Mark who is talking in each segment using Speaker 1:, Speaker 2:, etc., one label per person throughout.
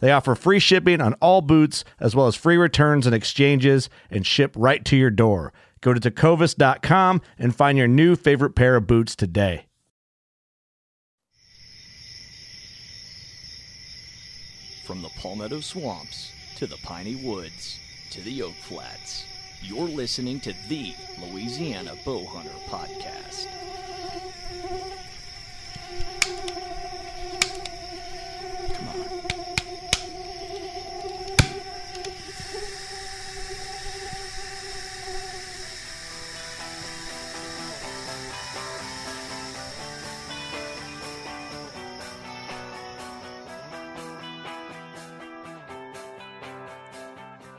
Speaker 1: They offer free shipping on all boots, as well as free returns and exchanges, and ship right to your door. Go to tecovas.com and find your new favorite pair of boots today.
Speaker 2: From the Palmetto Swamps to the Piney Woods to the Oak Flats, you're listening to the Louisiana Bowhunter Podcast.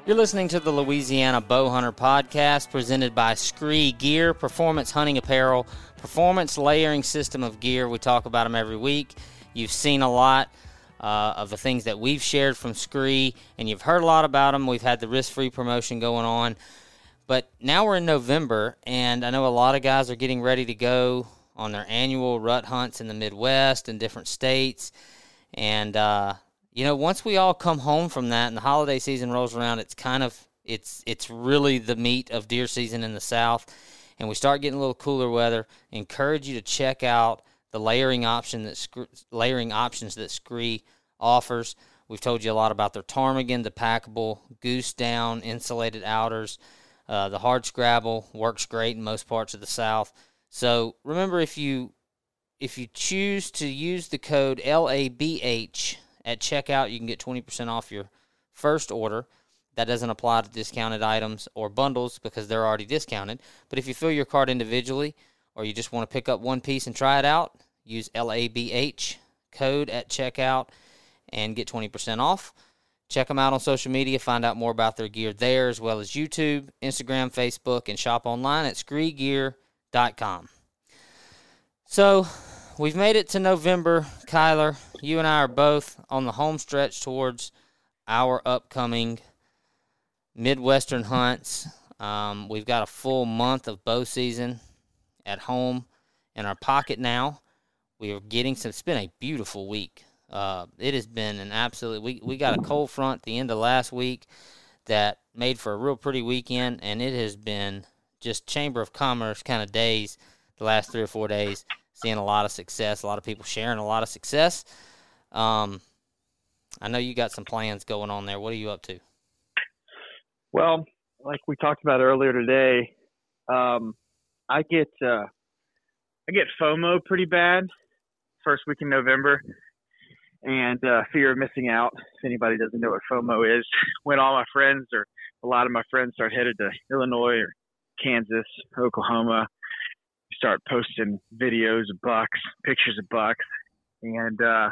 Speaker 3: You're listening to the Louisiana Bowhunter Podcast presented by SKRE Gear, Performance Hunting Apparel, Performance Layering System of Gear. We talk about them every week. You've seen a lot uh, of the things that we've shared from Scree, and you've heard a lot about them. We've had the risk free promotion going on. But now we're in November, and I know a lot of guys are getting ready to go on their annual rut hunts in the Midwest and different states. And, uh, you know, once we all come home from that and the holiday season rolls around, it's kind of it's it's really the meat of deer season in the South, and we start getting a little cooler weather. Encourage you to check out the layering option that SKRE, layering options that SKRE offers. We've told you a lot about their ptarmigan, the packable goose down insulated outers. Uh, the Hardscrabble works great in most parts of the South. So remember, if you if you choose to use the code LABH at checkout, you can get 20% off your first order. That doesn't apply to discounted items or bundles because they're already discounted. But if you fill your cart individually or you just want to pick up one piece and try it out, use LABH code at checkout and get 20% off. Check them out on social media, find out more about their gear there, as well as YouTube, Instagram, Facebook, and shop online at skregear.com. So, we've made it to November. Kyler, you and I are both on the home stretch towards our upcoming Midwestern hunts. Um, we've got a full month of bow season at home in our pocket now. We are getting some. It's been a beautiful week. Uh, it has been an absolute. We we got a cold front the end of last week that made for a real pretty weekend, and it has been just chamber of commerce kind of days the last three or four days. Seeing a lot of success, a lot of people sharing a lot of success. Um, I know you got some plans going on there. What are you up to?
Speaker 4: Well, like we talked about earlier today, um, I get uh, I get FOMO pretty bad first week in November, and uh, fear of missing out. If anybody doesn't know what FOMO is, when all my friends or a lot of my friends start headed to Illinois or Kansas, Oklahoma, start posting videos of bucks, pictures of bucks, and uh,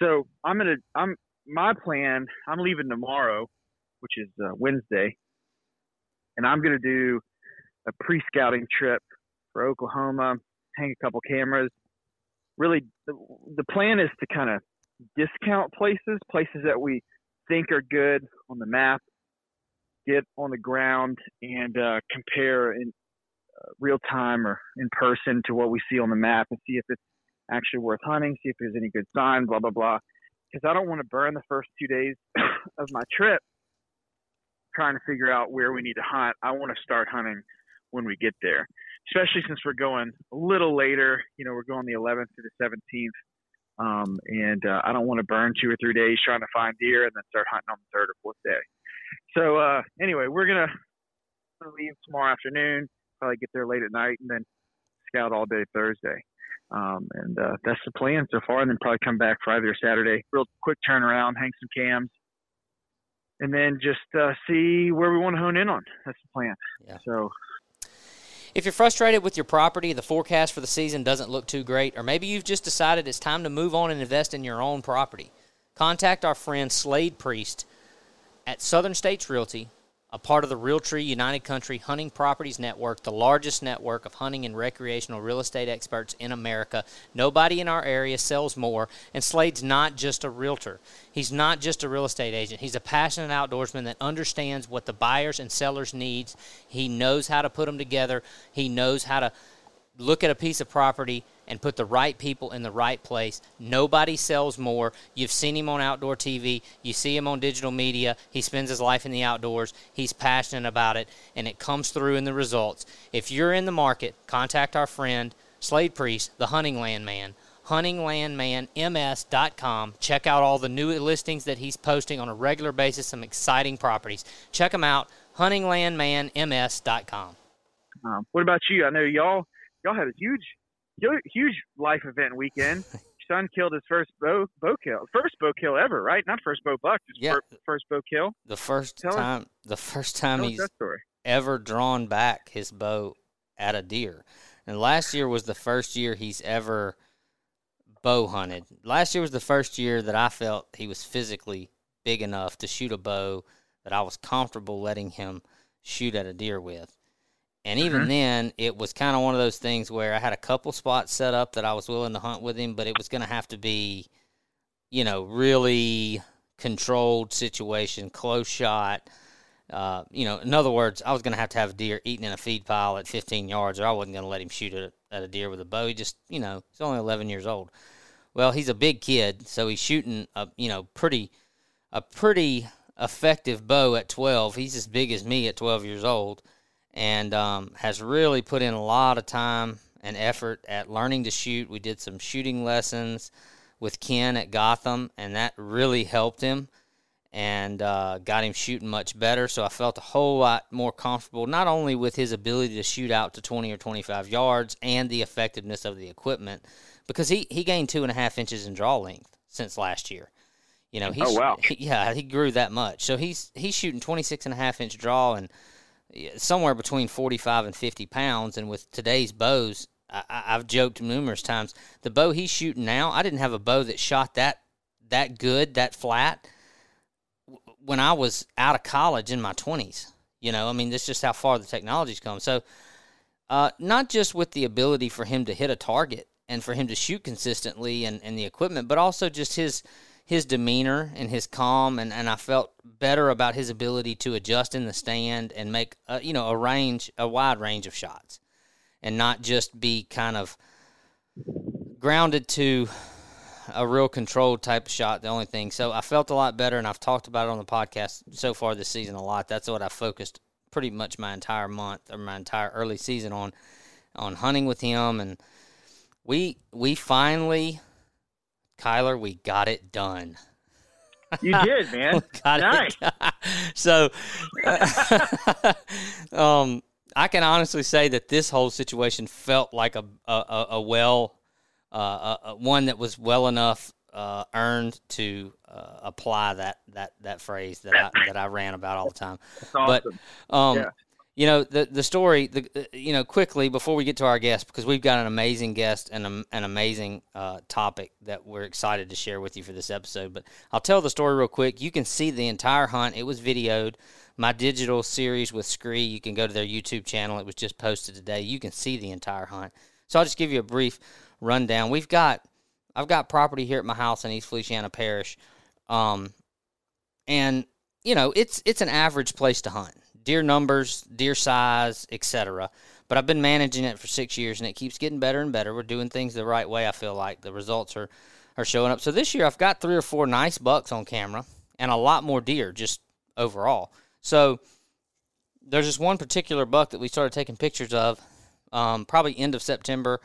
Speaker 4: so I'm gonna I'm my plan. I'm leaving tomorrow, which is uh, Wednesday, and I'm gonna do a pre-scouting trip for Oklahoma, hang a couple cameras. Really, the, the plan is to kind of discount places, places that we think are good on the map, get on the ground and uh, compare uh, real time or in person to what we see on the map and see if it's actually worth hunting, see if there's any good signs, blah blah blah. Because I don't want to burn the first two days of my trip trying to figure out where we need to hunt. I want to start hunting when we get there, especially since we're going a little later. You know, we're going the 11th to the 17th, um, and uh, I don't want to burn two or three days trying to find deer and then start hunting on the third or fourth day. So uh, anyway, we're gonna leave tomorrow afternoon, probably get there late at night, and then scout all day Thursday. Um, and uh, that's the plan so far. And then probably come back Friday or Saturday, real quick turnaround, hang some cams, and then just uh, see where we want to hone in on. That's the plan.
Speaker 3: Yeah.
Speaker 4: So
Speaker 3: If you're frustrated with your property, the forecast for the season doesn't look too great, or maybe you've just decided it's time to move on and invest in your own property, contact our friend Slade Priest at Southern States Realty, a part of the Realtree United Country Hunting Properties Network, the largest network of hunting and recreational real estate experts in America. Nobody in our area sells more, and Slade's not just a realtor. He's not just a real estate agent. He's a passionate outdoorsman that understands what the buyers and sellers needs. He knows how to put them together. He knows how to look at a piece of property and put the right people in the right place. Nobody sells more. You've seen him on outdoor TV, you see him on digital media. He spends his life in the outdoors. He's passionate about it, and it comes through in the results. If you're in the market, contact our friend Slade Priest, the Hunting Land Man. HuntingLandManMS.com. Check out all the new listings that he's posting on a regular basis, some exciting properties. Check him out, HuntingLandManMS.com.
Speaker 4: um, what about you? I know y'all y'all had a huge huge- huge life event weekend. Son killed his first bow bow kill, first bow kill ever, right? Not first bow buck, just
Speaker 3: Yeah.
Speaker 4: fir- first bow kill.
Speaker 3: The first
Speaker 4: Tell us-
Speaker 3: time, the first time he's ever drawn back his bow at a deer. And last year was the first year he's ever bow hunted. Last year was the first year that I felt he was physically big enough to shoot a bow that I was comfortable letting him shoot at a deer with. And even
Speaker 4: Mhm.
Speaker 3: then, it was kind of one of those things where I had a couple spots set up that I was willing to hunt with him, but it was going to have to be, you know, really controlled situation, close shot. Uh, you know, in other words, I was going to have to have a deer eating in a feed pile at 15 yards, or I wasn't going to let him shoot at, at a deer with a bow. He just, you know, he's only 11 years old. Well, he's a big kid, so he's shooting a, you know, pretty, a pretty effective bow at 12. He's as big as me at 12 years old, and um, has really put in a lot of time and effort at learning to shoot. We did some shooting lessons with Ken at Gotham, and that really helped him and uh, got him shooting much better. So I felt a whole lot more comfortable, not only with his ability to shoot out to 20 or 25 yards and the effectiveness of the equipment, because he, he gained two and a half inches in draw length since last year. You know, he's,
Speaker 4: Oh, wow.
Speaker 3: he- yeah, he grew that much. So he's he's shooting 26 and a half inch draw and somewhere between 45 and 50 pounds. And with today's bows, I, I've joked numerous times, the bow he's shooting now, I didn't have a bow that shot that that good, that flat when I was out of college in my 20s. You know, I mean, that's just how far the technology's come. So, uh, not just with the ability for him to hit a target and for him to shoot consistently and, and the equipment, but also just his his demeanor and his calm. And, and I felt better about his ability to adjust in the stand and make, a, you know, a range, a wide range of shots and not just be kind of grounded to a real controlled type of shot. The only thing. So I felt a lot better, and I've talked about it on the podcast so far this season a lot. That's what I focused pretty much my entire month or my entire early season on, on hunting with him, and we we finally, Kyler, we got it done.
Speaker 4: You did, man. Nice.
Speaker 3: so, um, I can honestly say that this whole situation felt like a a, a, well, uh, a, a one that was well enough uh, earned to uh, apply that that that phrase that I that I ran about all the time.
Speaker 4: Awesome.
Speaker 3: But um,
Speaker 4: Yeah.
Speaker 3: You know the the story, the uh, you know quickly before we get to our guest because we've got an amazing guest and a, an amazing uh, topic that we're excited to share with you for this episode. But I'll tell the story real quick. You can see the entire hunt. It was videoed. My digital series with SKRE. You can go to their YouTube channel. It was just posted today. You can see the entire hunt. So I'll just give you a brief rundown. We've got I've got property here at my house in East Feliciana Parish. Um, and you know, it's it's an average place to hunt. Deer numbers, deer size, etc. But I've been managing it for six years, and it keeps getting better and better. We're doing things the right way. I feel like the results are are showing up. So this year, I've got three or four nice bucks on camera, and a lot more deer just overall. So there's just one particular buck that we started taking pictures of, um, probably end of September,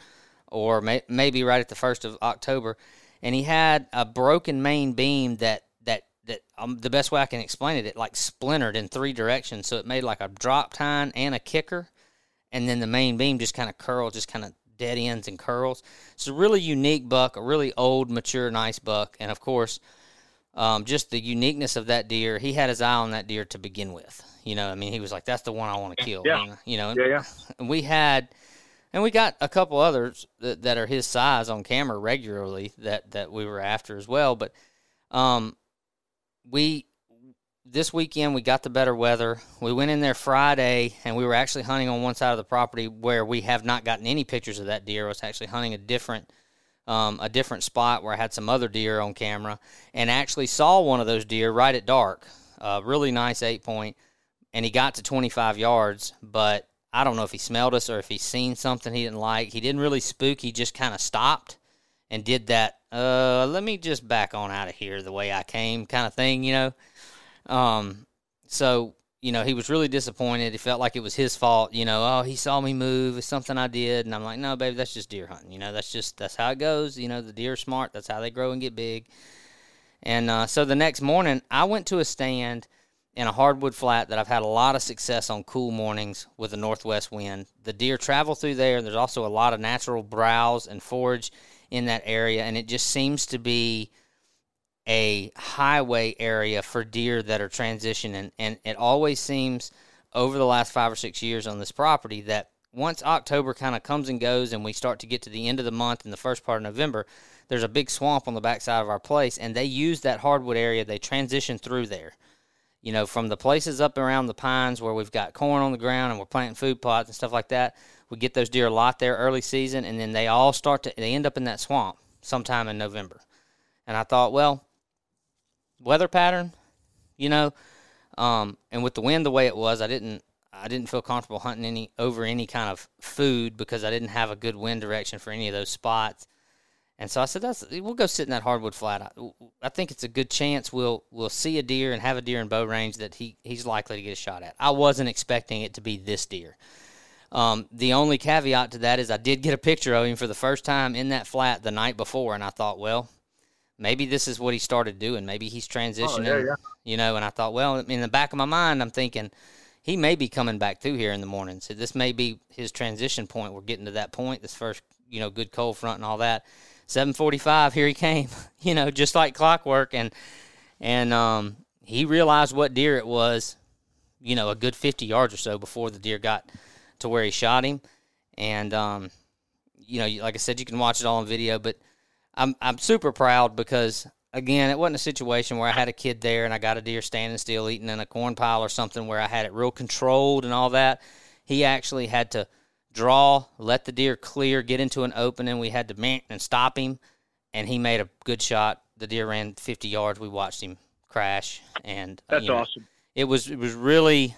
Speaker 3: or may, maybe right at the first of October, and he had a broken main beam that that um, the best way I can explain it, it like splintered in three directions. So it made like a drop tine and a kicker, and then the main beam just kind of curled, just kind of dead ends and curls. It's a really unique buck, a really old, mature, nice buck, and of course, um, just the uniqueness of that deer. He had his eye on that deer to begin with. You know, I mean, he was like, "That's the one I want to kill."
Speaker 4: Yeah.
Speaker 3: You know,
Speaker 4: Yeah, yeah.
Speaker 3: and we had and we got a couple others that, that are his size on camera regularly that that we were after as well but um we this weekend we got the better weather we went in there friday and we were actually hunting on one side of the property where we have not gotten any pictures of that deer I was actually hunting a different um, a different spot where i had some other deer on camera and actually saw one of those deer right at dark uh, really nice eight point and he got to 25 yards but I don't know if he smelled us or if he seen something he didn't like. He didn't really spook. He just kind of stopped and did that. Uh, let me just back on out of here the way I came, kind of thing, you know. Um, so you know he was really disappointed. He felt like it was his fault. You know, oh he saw me move. It's something I did, and I'm like, no, baby, that's just deer hunting. You know, that's just that's how it goes. You know, the deer are smart. That's how they grow and get big. And uh, so the next morning, I went to a stand in a hardwood flat that I've had a lot of success on cool mornings with a northwest wind. The deer travel through there. And there's also a lot of natural browse and forage in that area, and it just seems to be a highway area for deer that are transitioning. And it always seems over the last five or six years on this property that once October kind of comes and goes and we start to get to the end of the month and the first part of November, there's a big swamp on the backside of our place, and they use that hardwood area. They transition through there you know, from the places up around the pines where we've got corn on the ground and we're planting food plots and stuff like that, we get those deer a lot there early season, and then they all start to they end up in that swamp sometime in November. And I thought, well, weather pattern, you know, um, and with the wind the way it was, I didn't I didn't feel comfortable hunting any over any kind of food because I didn't have a good wind direction for any of those spots. And so I said, "That's we'll go sit in that hardwood flat. I, I, think it's a good chance we'll we'll see a deer and have a deer in bow range that he he's likely to get a shot at. I wasn't expecting it to be this deer. Um, the only caveat to that is I did get a picture of him for the first time in that flat the night before, and I thought, well, maybe this is what he started doing. Maybe he's transitioning,
Speaker 4: Oh, yeah, yeah.
Speaker 3: you know. And I thought, well, in the back of my mind, I'm thinking he may be coming back through here in the morning. So this may be his transition point. We're getting to that point. This first, you know, good cold front and all that. 7:45, here he came. You know, just like clockwork, and and um, he realized what deer it was. You know, a good 50 yards or so before the deer got to where he shot him, and um, you know, like I said, you can watch it all on video. But I'm I'm super proud because again, it wasn't a situation where I had a kid there and I got a deer standing still eating in a corn pile or something where I had it real controlled and all that. He actually had to draw, let the deer clear, get into an opening. We had to man and stop him, and he made a good shot. The deer ran 50 yards. We watched him crash, and uh,
Speaker 4: That's
Speaker 3: you know,
Speaker 4: awesome.
Speaker 3: It was it was really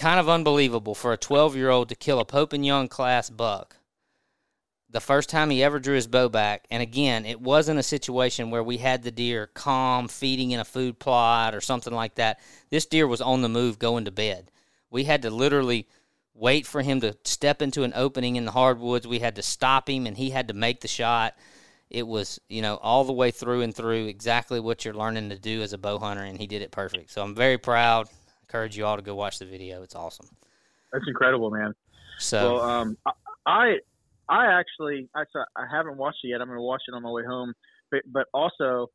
Speaker 3: kind of unbelievable for a 12 year old to kill a Pope and Young class buck. The first time he ever drew his bow back, and again, it wasn't a situation where we had the deer calm, feeding in a food plot or something like that. This deer was on the move, going to bed. We had to literally wait for him to step into an opening in the hardwoods. We had to stop him, and he had to make the shot. It was, you know, all the way through and through exactly what you're learning to do as a bow hunter, and he did it perfect. So I'm very proud. Encourage you all to go watch the video. It's awesome.
Speaker 4: That's incredible, man.
Speaker 3: So
Speaker 4: Well, um, I I actually I saw, I haven't watched it yet. I'm going to watch it on my way home, but but also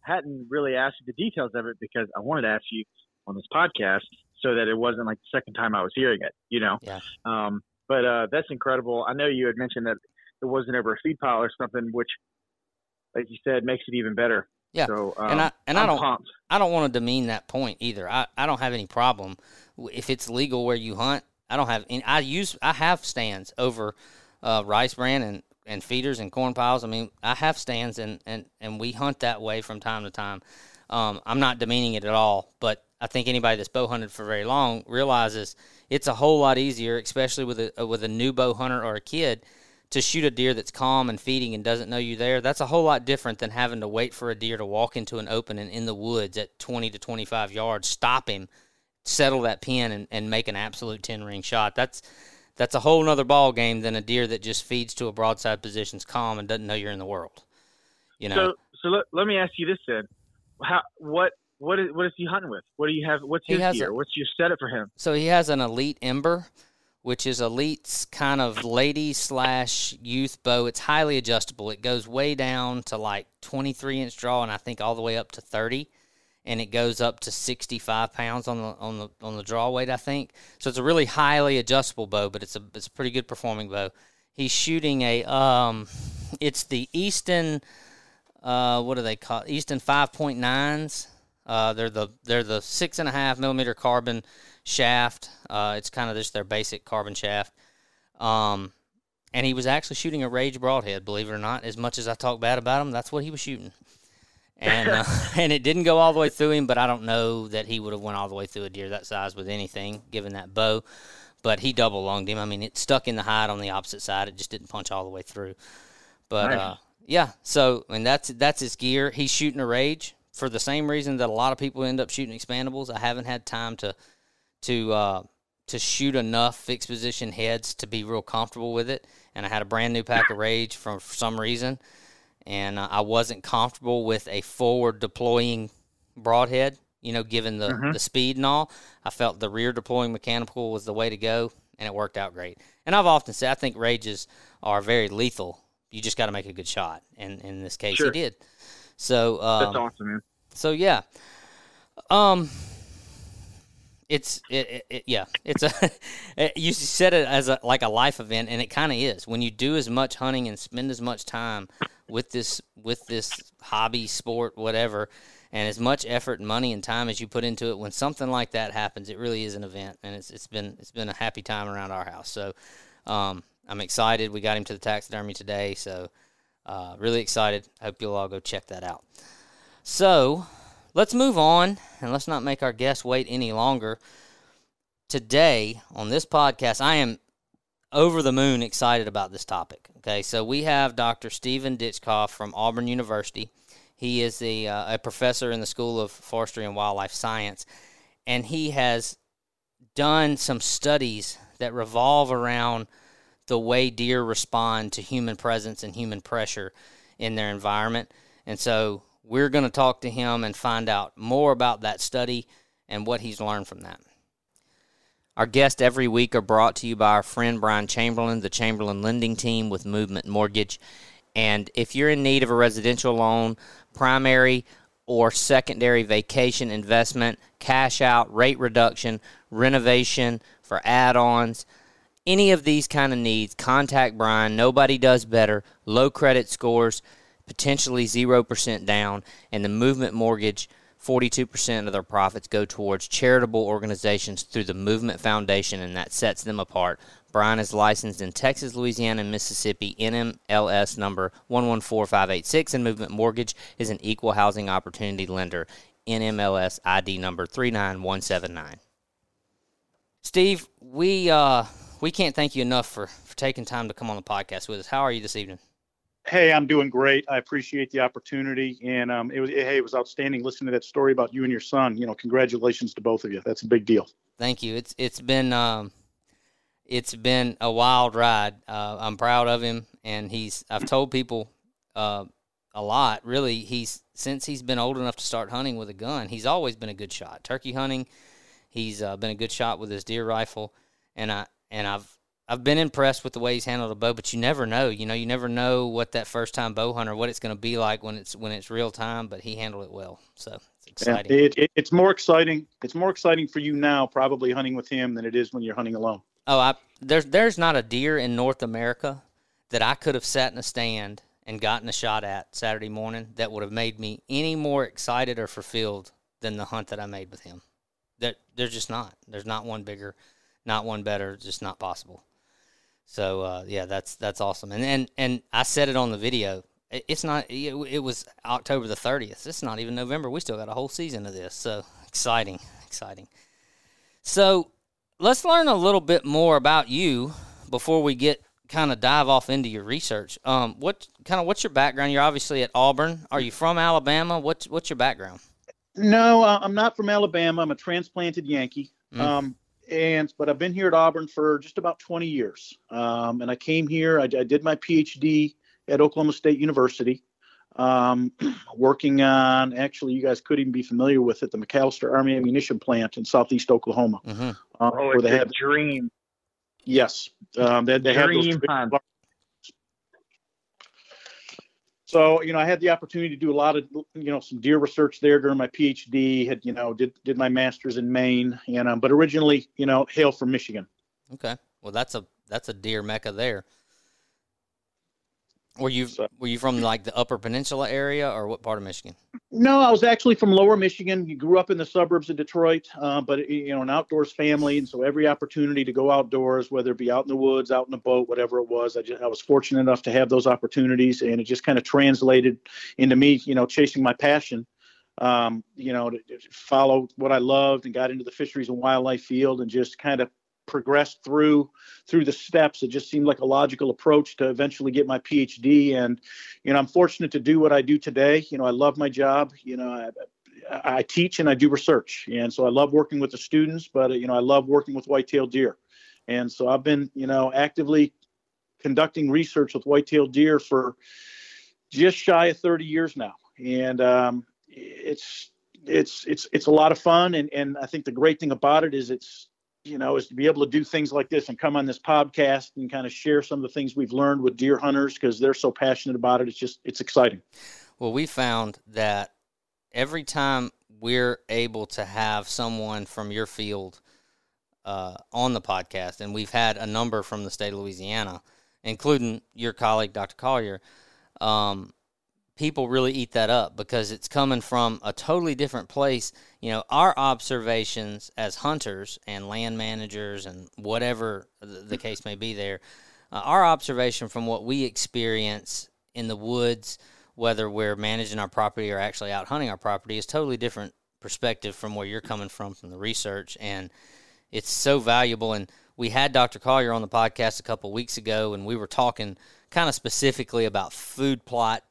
Speaker 4: hadn't really asked you the details of it because I wanted to ask you on this podcast so that it wasn't like the second time I was hearing it. You know.
Speaker 3: Yeah.
Speaker 4: Um, but uh, that's incredible. I know you had mentioned that it wasn't over a feed pile or something, which, like you said, makes it even better.
Speaker 3: Yeah.
Speaker 4: So um,
Speaker 3: and I and I
Speaker 4: I'm
Speaker 3: don't
Speaker 4: pumped.
Speaker 3: I don't want to demean that point either. I, I don't have any problem if it's legal where you hunt. I don't have any. I use I have stands over uh, rice bran and, and feeders and corn piles. I mean, I have stands and, and, and we hunt that way from time to time. Um, I'm not demeaning it at all, but I think anybody that's bow hunted for very long realizes it's a whole lot easier, especially with a with a new bow hunter or a kid, to shoot a deer that's calm and feeding and doesn't know you're there. That's a whole lot different than having to wait for a deer to walk into an opening in the woods at 20 to 25 yards, stop him, settle that pin, and, and make an absolute 10 ring shot. That's that's a whole nother ball game than a deer that just feeds to a broadside position's calm and doesn't know you're in the world. You know.
Speaker 4: So, so let, let me ask you this then: How what what is what is he hunting with? What do you have? What's
Speaker 3: He
Speaker 4: his
Speaker 3: has
Speaker 4: gear?
Speaker 3: a-
Speaker 4: What's your setup for him?
Speaker 3: So he has an elite ember, which is elite's kind of lady slash youth bow. It's highly adjustable. It goes way down to like 23 inch draw, and I think all the way up to 30, and it goes up to 65 pounds on the on the on the draw weight. I think so. It's a really highly adjustable bow, but it's a it's a pretty good performing bow. He's shooting a um, it's the Easton, uh, what do they call Easton 5.9s. Uh, they're the they're the six and a half millimeter carbon shaft. Uh, it's kind of just their basic carbon shaft. Um, and he was actually shooting a Rage broadhead, believe it or not. As much as I talk bad about him, that's what he was shooting. And uh, and it didn't go all the way through him, but I don't know that he would have went all the way through a deer that size with anything, given that bow. But he double lunged him. I mean, it stuck in the hide on the opposite side. It just didn't punch all the way through. But
Speaker 4: Nice.
Speaker 3: uh, yeah, so and that's that's his gear. He's shooting a Rage for the same reason that a lot of people end up shooting expandables. I haven't had time to to uh, to shoot enough fixed position heads to be real comfortable with it. And I had a brand new pack of Rage for, for some reason, and uh, I wasn't comfortable with a forward deploying broadhead. You know, given the the speed and all, I felt the rear deploying mechanical was the way to go, and it worked out great. And I've often said I think Rages are very lethal. You just got to make a good shot, and in this case,
Speaker 4: Sure.
Speaker 3: he did. So um,
Speaker 4: That's awesome, man.
Speaker 3: so yeah, um, it's it, it, yeah, it's a you said it as a like a life event, and it kind of is. When you do as much hunting and spend as much time with this with this hobby, sport, whatever, and as much effort and money and time as you put into it, when something like that happens, it really is an event, and it's it's been it's been a happy time around our house. So, um, I'm excited. We got him to the taxidermy today, so uh, really excited. Hope you'll all go check that out. So let's move on and let's not make our guests wait any longer. Today on this podcast, I am over the moon excited about this topic. Okay, so we have Dr. Stephen Ditchkoff from Auburn University. He is a, uh, a professor in the School of Forestry and Wildlife Science, and he has done some studies that revolve around the way deer respond to human presence and human pressure in their environment. And so we're going to talk to him and find out more about that study and what he's learned from that. Our guests every week are brought to you by our friend Brian Chamberlain, the Chamberlain Lending Team with Movement Mortgage. And if you're in need of a residential loan, primary or secondary vacation investment, cash out, rate reduction, renovation for add ons, any of these kind of needs, contact Brian. Nobody does better. Low credit scores, potentially 0% down, and the Movement Mortgage, 42% of their profits go towards charitable organizations through the Movement Foundation, and that sets them apart. Brian is licensed in Texas, Louisiana, and Mississippi, NMLS number 114586, and Movement Mortgage is an equal housing opportunity lender, NMLS ID number 39179. Steve, we uh, we can't thank you enough for, for taking time to come on the podcast with us. How are you this evening?
Speaker 5: Hey, I'm doing great. I appreciate the opportunity, and um, it was hey, it was outstanding listening to that story about you and your son. You know, congratulations to both of you. That's a big deal.
Speaker 3: Thank you. It's it's been um, it's been a wild ride. Uh, I'm proud of him, and he's. I've told people uh, a lot. Really, he's since he's been old enough to start hunting with a gun. He's always been a good shot. Turkey hunting, he's uh, been a good shot with his deer rifle, and I and I've I've been impressed with the way he's handled a bow. But you never know. You know, you never know what that first time bow hunter what it's going to be like when it's when it's real time. But he handled it well. So it's
Speaker 5: Yeah,
Speaker 3: exciting.
Speaker 5: it, it, it's more exciting. It's more exciting for you now, probably hunting with him, than it is when you're hunting alone.
Speaker 3: Oh, I there's there's not a deer in North America that I could have sat in a stand and gotten a shot at Saturday morning that would have made me any more excited or fulfilled than the hunt that I made with him. That there's just not. There's not one bigger, not one better. Just not possible. So uh, yeah, that's that's awesome. And and and I said it on the video. it's not. It, it was October the thirtieth. It's not even November. We still got a whole season of this. So exciting, exciting. So let's learn a little bit more about you before we get kind of dive off into your research. Um, what kind of what's your background? You're obviously at Auburn. Are you from Alabama? What's what's your background?
Speaker 5: No, uh, I'm not from Alabama. I'm a transplanted Yankee. Mm. Um, and but I've been here at Auburn for just about 20 years. Um, and I came here. I, I, did my PhD at Oklahoma State University, um, working on actually you guys could even be familiar with it, the McAlester Army Ammunition Plant in southeast Oklahoma.
Speaker 4: Mm-hmm. Uh, oh, it's a dream.
Speaker 5: Yes, um, they, they have those. So you know, I had the opportunity to do a lot of you know some deer research there during my PhD. Had you know did did my master's in Maine, and um, but originally you know hail from Michigan.
Speaker 3: Okay, well that's a that's a deer mecca there. Were you so, were you from like the Upper Peninsula area or what part of Michigan?
Speaker 5: No, I was actually from Lower Michigan. You grew up in the suburbs of Detroit, uh, but you know an outdoors family, and so every opportunity to go outdoors, whether it be out in the woods, out in a boat, whatever it was, I just I was fortunate enough to have those opportunities, and it just kind of translated into me, you know, chasing my passion. Um, you know, to, to follow what I loved and got into the fisheries and wildlife field, and just kind of progressed through through the steps. It just seemed like a logical approach to eventually get my phd and you know i'm fortunate to do what i do today. You know i love my job. You know i, I teach and i do research. And so i love working with the students but you know i love working with white-tailed deer. And so i've been you know actively conducting research with white-tailed deer for just shy of 30 years now. And um, it's it's it's it's a lot of fun. And and i think the great thing about it is it's you know, is to be able to do things like this and come on this podcast and kind of share some of the things we've learned with deer hunters because they're so passionate about it. It's just, it's exciting.
Speaker 3: Well, we found that every time we're able to have someone from your field uh, on the podcast, and we've had a number from the state of Louisiana, including your colleague, Dr. Collier, um, people really eat that up because it's coming from a totally different place. You know, our observations as hunters and land managers and whatever the case may be there, uh, our observation from what we experience in the woods, whether we're managing our property or actually out hunting our property, is totally different perspective from where you're coming from from the research and it's so valuable and we had Dr. Collier on the podcast a couple weeks ago and we were talking kind of specifically about food plot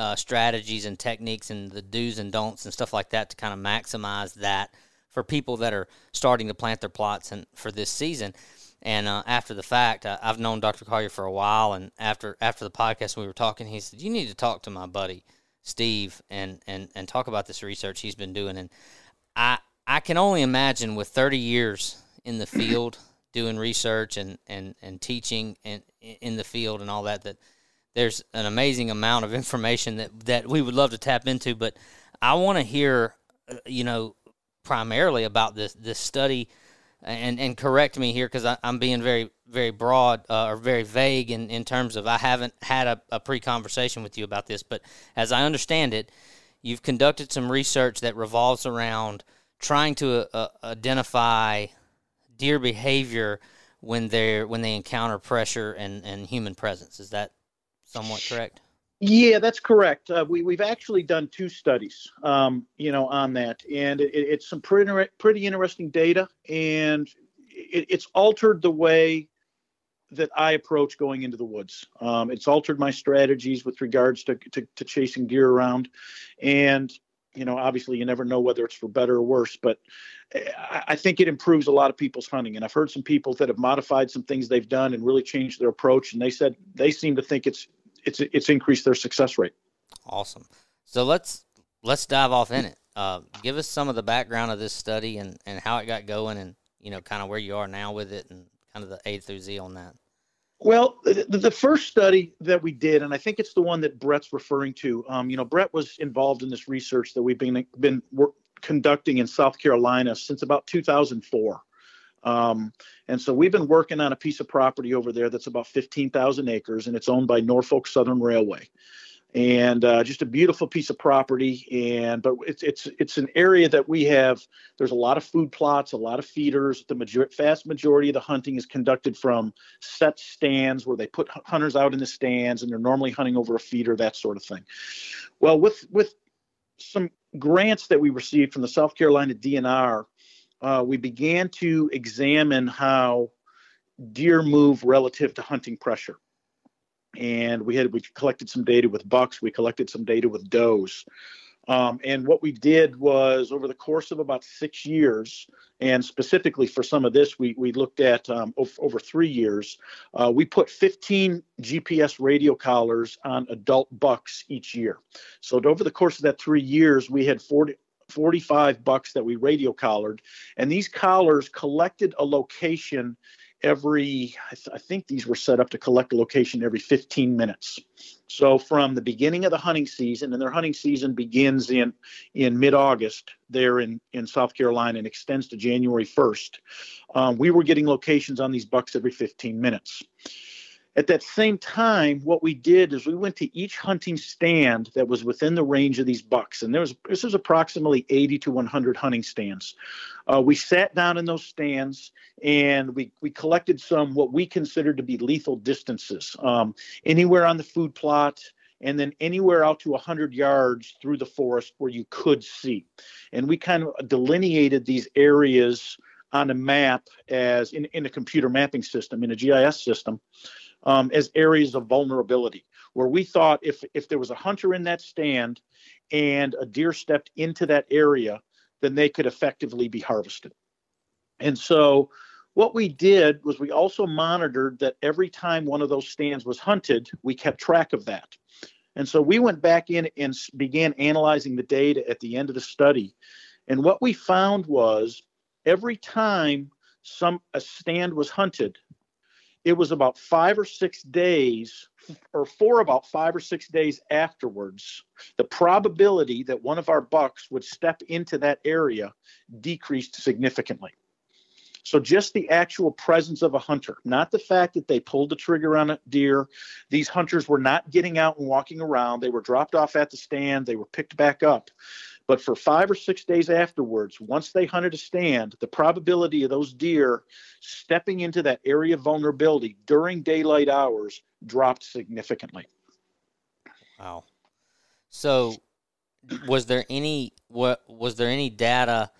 Speaker 3: uh, strategies and techniques and the do's and don'ts and stuff like that to kind of maximize that for people that are starting to plant their plots and for this season. And uh, after the fact, uh, I've known Dr. Collier for a while, and after after the podcast we were talking, he said, "You need to talk to my buddy Steve and and and talk about this research he's been doing." And I I can only imagine with 30 years in the field doing research and and and teaching in in the field and all that that there's an amazing amount of information that that we would love to tap into, but I want to hear, uh, you know, primarily about this this study, and and correct me here because I'm being very very broad uh, or very vague in in terms of I haven't had a, a pre conversation with you about this, but as I understand it, you've conducted some research that revolves around trying to uh, identify deer behavior when they're when they encounter pressure and, and human presence. Is that somewhat correct?
Speaker 5: Yeah, that's correct. Uh, we we've actually done two studies, um, you know, on that, and it, it's some pretty pretty interesting data, and it, it's altered the way that I approach going into the woods. Um, it's altered my strategies with regards to, to, to chasing deer around, and you know, obviously, you never know whether it's for better or worse, but I, I think it improves a lot of people's hunting. And I've heard some people that have modified some things they've done and really changed their approach, and they said they seem to think it's it's it's increased their success rate.
Speaker 3: Awesome. So let's let's dive off in it. Uh, give us some of the background of this study and and how it got going, and you know, kind of where you are now with it, and kind of the A through Z on that.
Speaker 5: Well, the, the, first study that we did, and I think it's the one that Brett's referring to. Um, you know, Brett was involved in this research that we've been been work, conducting in South Carolina since about 2004. Um, and so we've been working on a piece of property over there that's about 15,000 acres and it's owned by Norfolk Southern Railway. and uh, just a beautiful piece of property. And but it's it's it's an area that we have. There's a lot of food plots, a lot of feeders. The major, vast majority of the hunting is conducted from set stands where they put hunters out in the stands, and they're normally hunting over a feeder, that sort of thing. Well, with with some grants that we received from the South Carolina DNR, uh, we began to examine how deer move relative to hunting pressure. And we had we collected some data with bucks we collected some data with does. Um, and what we did was over the course of about six years and specifically for some of this we, we looked at um, over, three years uh, we put 15 gps radio collars on adult bucks each year. So over the course of that three years we had 40 45 bucks that we radio collared and these collars collected a location every, I, th- I, think these were set up to collect a location every 15 minutes. So from the beginning of the hunting season, and their hunting season begins in in mid-August there in in South Carolina and extends to January 1st. Um, we were getting locations on these bucks every 15 minutes. At that same time, what we did is we went to each hunting stand that was within the range of these bucks, and there was this is approximately 80 to 100 hunting stands. Uh, we sat down in those stands and we we collected some what we considered to be lethal distances, um, anywhere on the food plot, and then anywhere out to 100 yards through the forest where you could see. And we kind of delineated these areas on a map as in, in a computer mapping system, in a GIS system, um, as areas of vulnerability where we thought if if there was a hunter in that stand and a deer stepped into that area then they could effectively be harvested. And so what we did was we also monitored that every time one of those stands was hunted we kept track of that. And so we went back in and began analyzing the data at the end of the study. And what we found was every time some a stand was hunted it was about five or six days, or for about five or six days afterwards, the probability that one of our bucks would step into that area decreased significantly. So, just the actual presence of a hunter, not the fact that they pulled the trigger on a deer. These hunters were not getting out and walking around. They were dropped off at the stand, they were picked back up. But for five or six days afterwards, once they hunted a stand, the probability of those deer stepping into that area of vulnerability during daylight hours dropped significantly.
Speaker 3: Wow. So, was there any what was there any data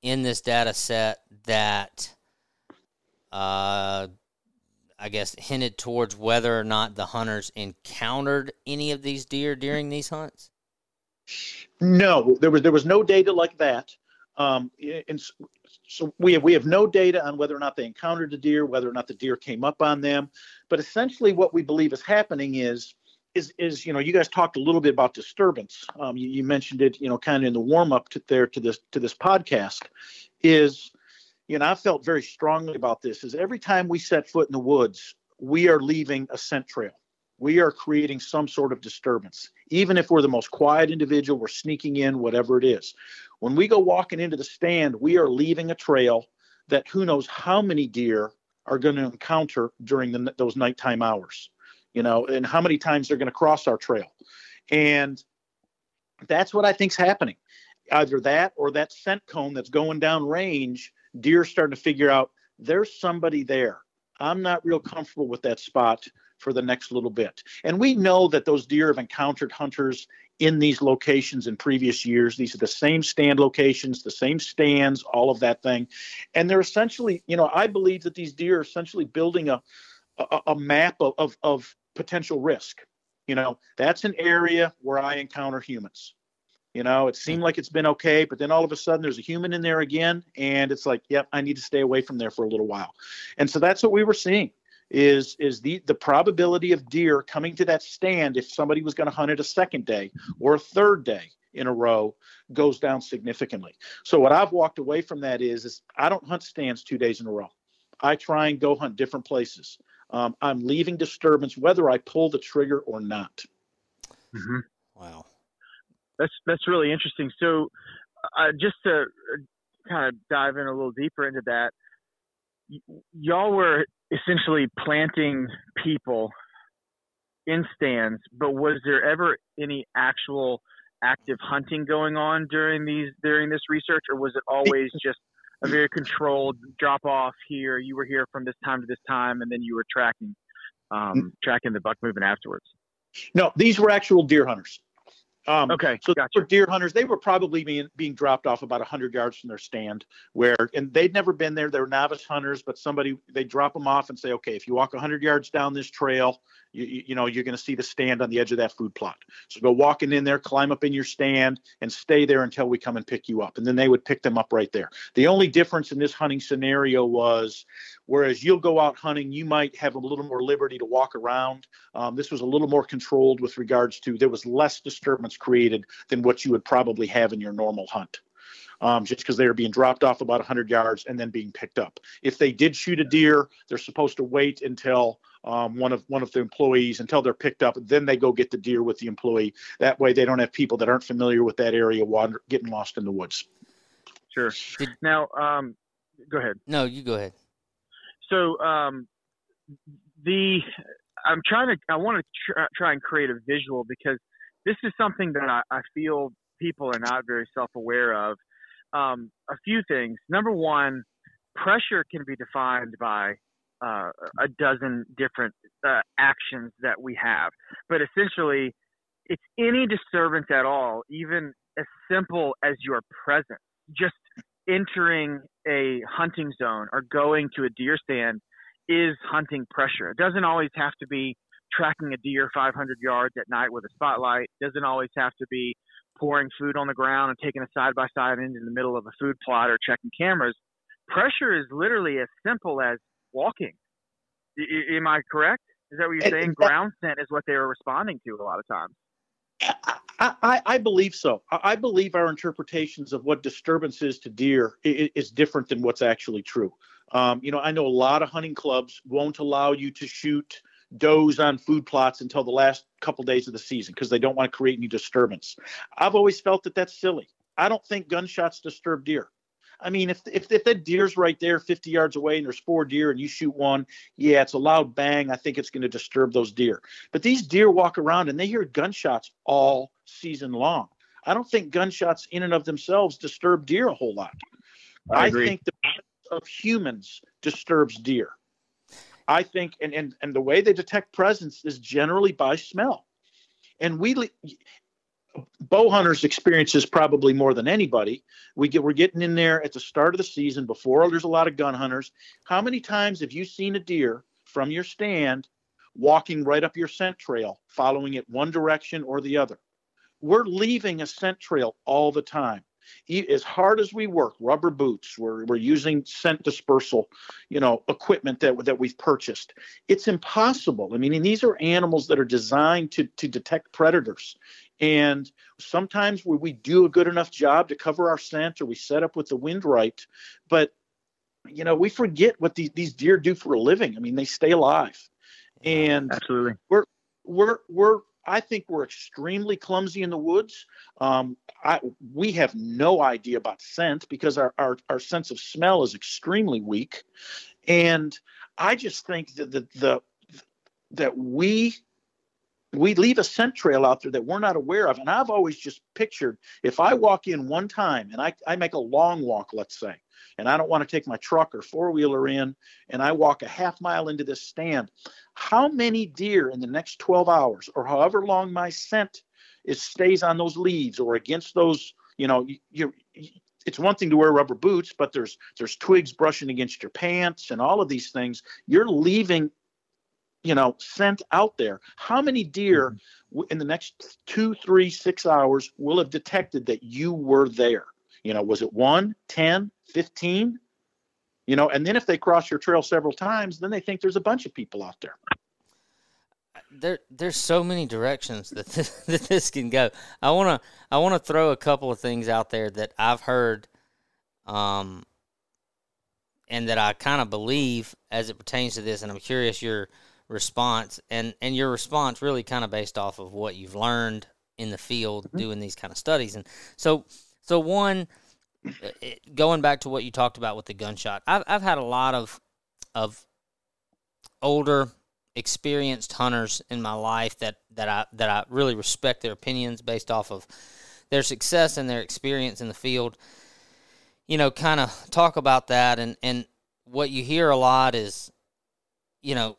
Speaker 3: in this data set that uh, I guess hinted towards whether or not the hunters encountered any of these deer during these hunts?
Speaker 5: No, there was there was no data like that. Um, and so we have we have no data on whether or not they encountered a deer, whether or not the deer came up on them. But essentially, what we believe is happening is is is you know you guys talked a little bit about disturbance. Um, you, you, mentioned it, you know, kind of in the warm up to there to this to this podcast. Is you know I felt very strongly about this. Is every time we set foot in the woods, we are leaving a scent trail we are creating some sort of disturbance. Even if we're the most quiet individual, we're sneaking in, whatever it is. When we go walking into the stand, we are leaving a trail that who knows how many deer are going to encounter during the, those nighttime hours, you know, and how many times they're going to cross our trail. And that's what I think's happening. Either that or that scent cone that's going down range, deer starting to figure out there's somebody there. I'm not real comfortable with that spot for the next little bit. And we know that those deer have encountered hunters in these locations in previous years. These are the same stand locations, the same stands, all of that thing. And they're essentially, you know, I believe that these deer are essentially building a, a, a map of, of, of potential risk. You know, that's an area where I encounter humans. You know, it seemed like it's been okay, but then all of a sudden there's a human in there again, and it's like, yep, I need to stay away from there for a little while. And so that's what we were seeing is is the the probability of deer coming to that stand if somebody was going to hunt it a second day or a third day in a row goes down significantly. So what I've walked away from that is is I don't hunt stands two days in a row. I try and go hunt different places. Um, I'm leaving disturbance whether I pull the trigger or not.
Speaker 3: Mm-hmm. Wow,
Speaker 4: that's that's really interesting. So uh, just to uh, kind of dive in a little deeper into that, y- y'all were essentially planting people in stands, but was there ever any actual active hunting going on during these during this research, or was it always just a very controlled drop off here? You were here from this time to this time, and then you were tracking um, tracking the buck movement afterwards.
Speaker 5: No, these were actual deer hunters. Um,
Speaker 4: okay,
Speaker 5: so
Speaker 4: gotcha.
Speaker 5: for deer hunters, they were probably being being dropped off about 100 yards from their stand, where and they'd never been there. They were novice hunters, but somebody they drop them off and say, okay, if you walk 100 yards down this trail, you, you, know you're going to see the stand on the edge of that food plot. So go walking in there, climb up in your stand, and stay there until we come and pick you up. And then they would pick them up right there. The only difference in this hunting scenario was, whereas you'll go out hunting, you might have a little more liberty to walk around. Um, this was a little more controlled with regards to there was less disturbance created than what you would probably have in your normal hunt. Um, just because they were being dropped off about 100 yards and then being picked up. If they did shoot a deer, they're supposed to wait until um, one of one of the employees until they're picked up. Then they go get the deer with the employee. That way, they don't have people that aren't familiar with that area wander, getting lost in the woods.
Speaker 4: Sure.
Speaker 3: Did-
Speaker 4: now, um, go ahead.
Speaker 3: No, you go ahead.
Speaker 4: So um, the I'm trying to I want to tr- try and create a visual because this is something that I, I feel people are not very self-aware of. Um, a few things. Number one, pressure can be defined by uh, a dozen different uh, actions that we have, but essentially, it's any disturbance at all, even as simple as your presence. Just entering a hunting zone or going to a deer stand is hunting pressure. It doesn't always have to be tracking a deer 500 yards at night with a spotlight. It doesn't always have to be pouring food on the ground and taking a side by side into the middle of a food plot or checking cameras. Pressure is literally as simple as walking. I- am I correct? Is that what you're saying?
Speaker 5: that-
Speaker 4: Ground scent is what they were responding to a lot of times.
Speaker 5: I, I, I believe so. I believe our interpretations of what disturbance is to deer is different than what's actually true. Um, you know, I know a lot of hunting clubs won't allow you to shoot does on food plots until the last couple days of the season because they don't want to create any disturbance. I've always felt that that's silly. I don't think gunshots disturb deer. I mean, if if, if that deer's right there, 50 yards away, and there's four deer, and you shoot one, yeah, it's a loud bang. I think it's going to disturb those deer. But these deer walk around and they hear gunshots all season long. I don't think gunshots in and of themselves disturb deer a whole lot.
Speaker 4: I agree.
Speaker 5: think the presence of humans disturbs deer. I think, and, and, and the way they detect presence is generally by smell. And we, bow hunters experience this probably more than anybody. We get, we're getting in there at the start of the season before there's a lot of gun hunters. How many times have you seen a deer from your stand walking right up your scent trail, following it one direction or the other? We're leaving a scent trail all the time as hard as we work, rubber boots, we're, we're using scent dispersal, you know, equipment that, that we've purchased. It's impossible. I mean, these are animals that are designed to, to detect predators. And sometimes we, we do a good enough job to cover our scent or we set up with the wind right. But, you know, we forget what these, these deer do for a living. I mean, they stay alive. And
Speaker 4: Absolutely.
Speaker 5: we're we're we're I think we're extremely clumsy in the woods. Um, I, we have no idea about scent because our, our our sense of smell is extremely weak, and I just think that the, the that we we leave a scent trail out there that we're not aware of. And I've always just pictured if I walk in one time and I, I make a long walk, let's say, and I don't want to take my truck or four wheeler in, and I walk a half mile into this stand, how many deer in the next 12 hours or however long my scent is stays on those leaves or against those, you know, you, you it's one thing to wear rubber boots, but there's there's twigs brushing against your pants and all of these things. You're leaving you know, sent out there. How many deer w- in the next two, three, six hours will have detected that you were there? You know, was it one, 10, 15? You know, and then if they cross your trail several times, then they think there's a bunch of people out there.
Speaker 3: there there's so many directions that this, that this can go. I want to I want to throw a couple of things out there that I've heard um and that I kind of believe as it pertains to this and I'm curious your response and and your response really kind of based off of what you've learned in the field mm-hmm. doing these kind of studies. And so so one it- going back to what you talked about with the gunshot. I've I've had a lot of of older experienced hunters in my life that that I that I really respect their opinions based off of their success and their experience in the field. You know, kind of talk about that and and what you hear a lot is you know,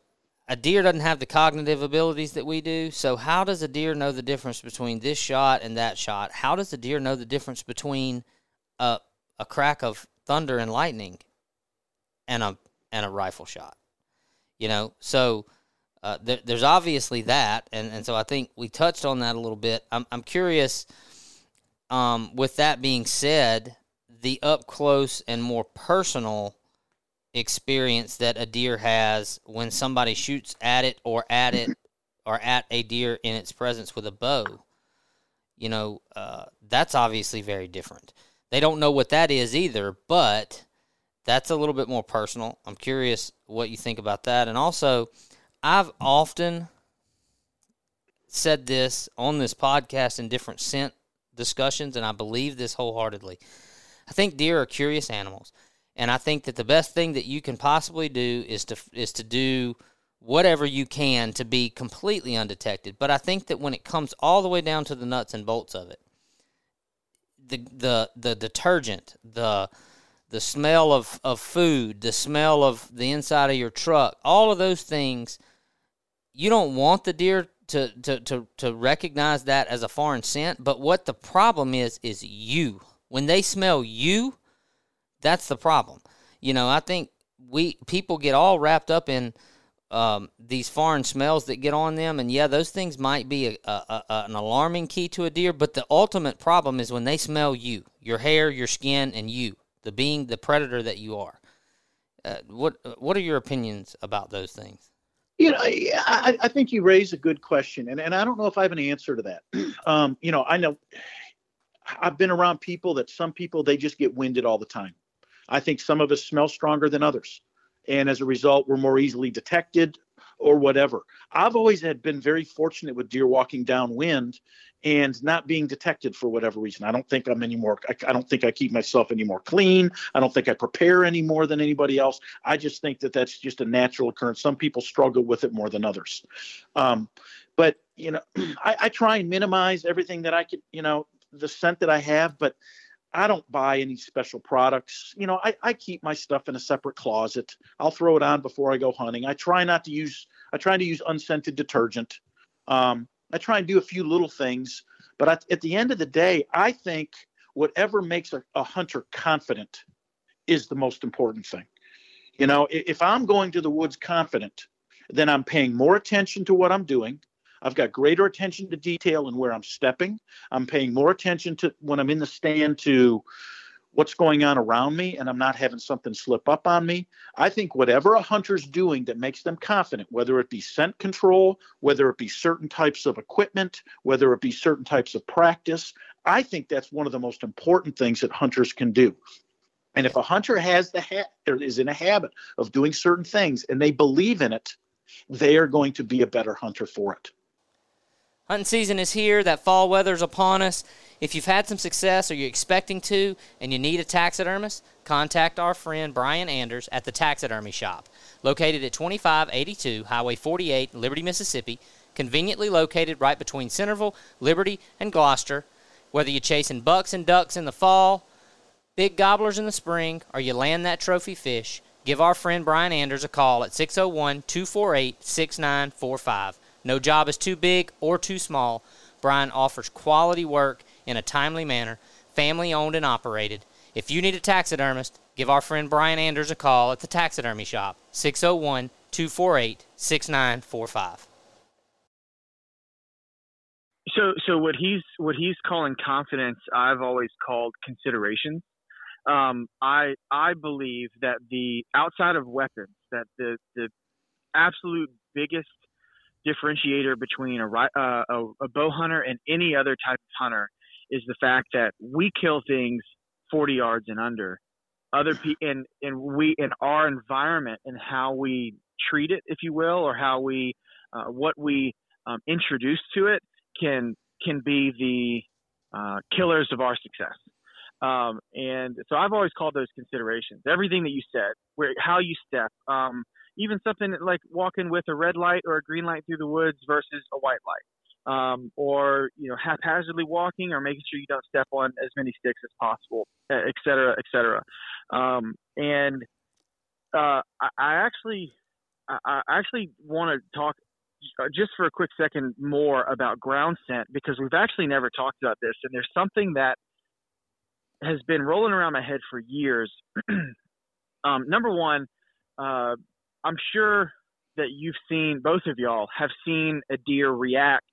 Speaker 3: a deer doesn't have the cognitive abilities that we do. So how does a deer know the difference between this shot and that shot? How does a deer know the difference between a a crack of thunder and lightning and a and a rifle shot? You know, so uh, there, there's obviously that, and, and so I think we touched on that a little bit. I'm I'm curious. Um, with that being said, the up close and more personal experience that a deer has when somebody shoots at it or at it or at a deer in its presence with a bow, you know, uh, that's obviously very different. They don't know what that is either, but that's a little bit more personal. I'm curious what you think about that. And also, I've often said this on this podcast in different scent discussions, and I believe this wholeheartedly. I think deer are curious animals, and I think that the best thing that you can possibly do is to is to do whatever you can to be completely undetected. But I think that when it comes all the way down to the nuts and bolts of it, the the the detergent, the the smell of, of food, the smell of the inside of your truck, all of those things, you don't want the deer to, to, to, to recognize that as a foreign scent. But what the problem is, is you. When they smell you, that's the problem. You know, I think we people get all wrapped up in um, these foreign smells that get on them, and yeah, those things might be a, a, a, an alarming key to a deer. But the ultimate problem is when they smell you, your hair, your skin, and you the being the predator that you are. Uh, what what are your opinions about those things?
Speaker 5: You know, I, I think you raise a good question, and, and I don't know if I have an answer to that. Um, you know, I know I've been around people that some people they just get winded all the time. I think some of us smell stronger than others, and as a result, we're more easily detected or whatever. I've always had been very fortunate with deer walking downwind and not being detected for whatever reason. I don't think I'm any more, I, I, don't think I keep myself any more clean. I don't think I prepare any more than anybody else. I just think that that's just a natural occurrence. Some people struggle with it more than others. Um, but, you know, I, I try and minimize everything that I could, you know, the scent that I have, but I don't buy any special products. You know, I, I keep my stuff in a separate closet. I'll throw it on before I go hunting. I try not to use, I try to use unscented detergent. Um, I try and do a few little things, but at, the end of the day, I think whatever makes a, a hunter confident is the most important thing. You know, if I'm going to the woods confident, then I'm paying more attention to what I'm doing. I've got greater attention to detail and where I'm stepping. I'm paying more attention to when I'm in the stand to what's going on around me and I'm not having something slip up on me. I think whatever a hunter's doing that makes them confident, whether it be scent control, whether it be certain types of equipment, whether it be certain types of practice, I think that's one of the most important things that hunters can do. And if a hunter has the ha- or is in a habit of doing certain things and they believe in it, they are going to be a better hunter for it.
Speaker 3: Hunting season is here. That fall weather's upon us. If you've had some success or you're expecting to and you need a taxidermist, contact our friend Brian Anders at the Taxidermy Shop, located at 2582 Highway 48, Liberty, Mississippi, conveniently located right between Centreville, Liberty, and Gloster. Whether you're chasing bucks and ducks in the fall, big gobblers in the spring, or you land that trophy fish, give our friend Brian Anders a call at 601 248 6945. No job is too big or too small. Brian offers quality work in a timely manner, family owned and operated. If you need a taxidermist, give our friend Brian Anders a call at the taxidermy shop, 601 248 6945.
Speaker 4: So, so what he's what he's calling confidence, I've always called consideration. Um, I I believe that the outside of weapons, that the the absolute biggest differentiator between a, uh, a, a bow hunter and any other type of hunter is the fact that we kill things 40 yards and under. Other people and and we in our environment and how we treat it, if you will, or how we uh, what we um, introduce to it can can be the uh, killers of our success. Um, and so I've always called those considerations. Everything that you said, where how you step, um, even something like walking with a red light or a green light through the woods versus a white light. Um, or you know haphazardly walking or making sure you don't step on as many sticks as possible, et cetera, et cetera. Um, and uh, I, I actually, I, I actually want to talk uh, just for a quick second more about ground scent because we've actually never talked about this, and there's something that has been rolling around my head for years. um, number one, uh, I'm sure that you've seen, both of y'all have seen a deer react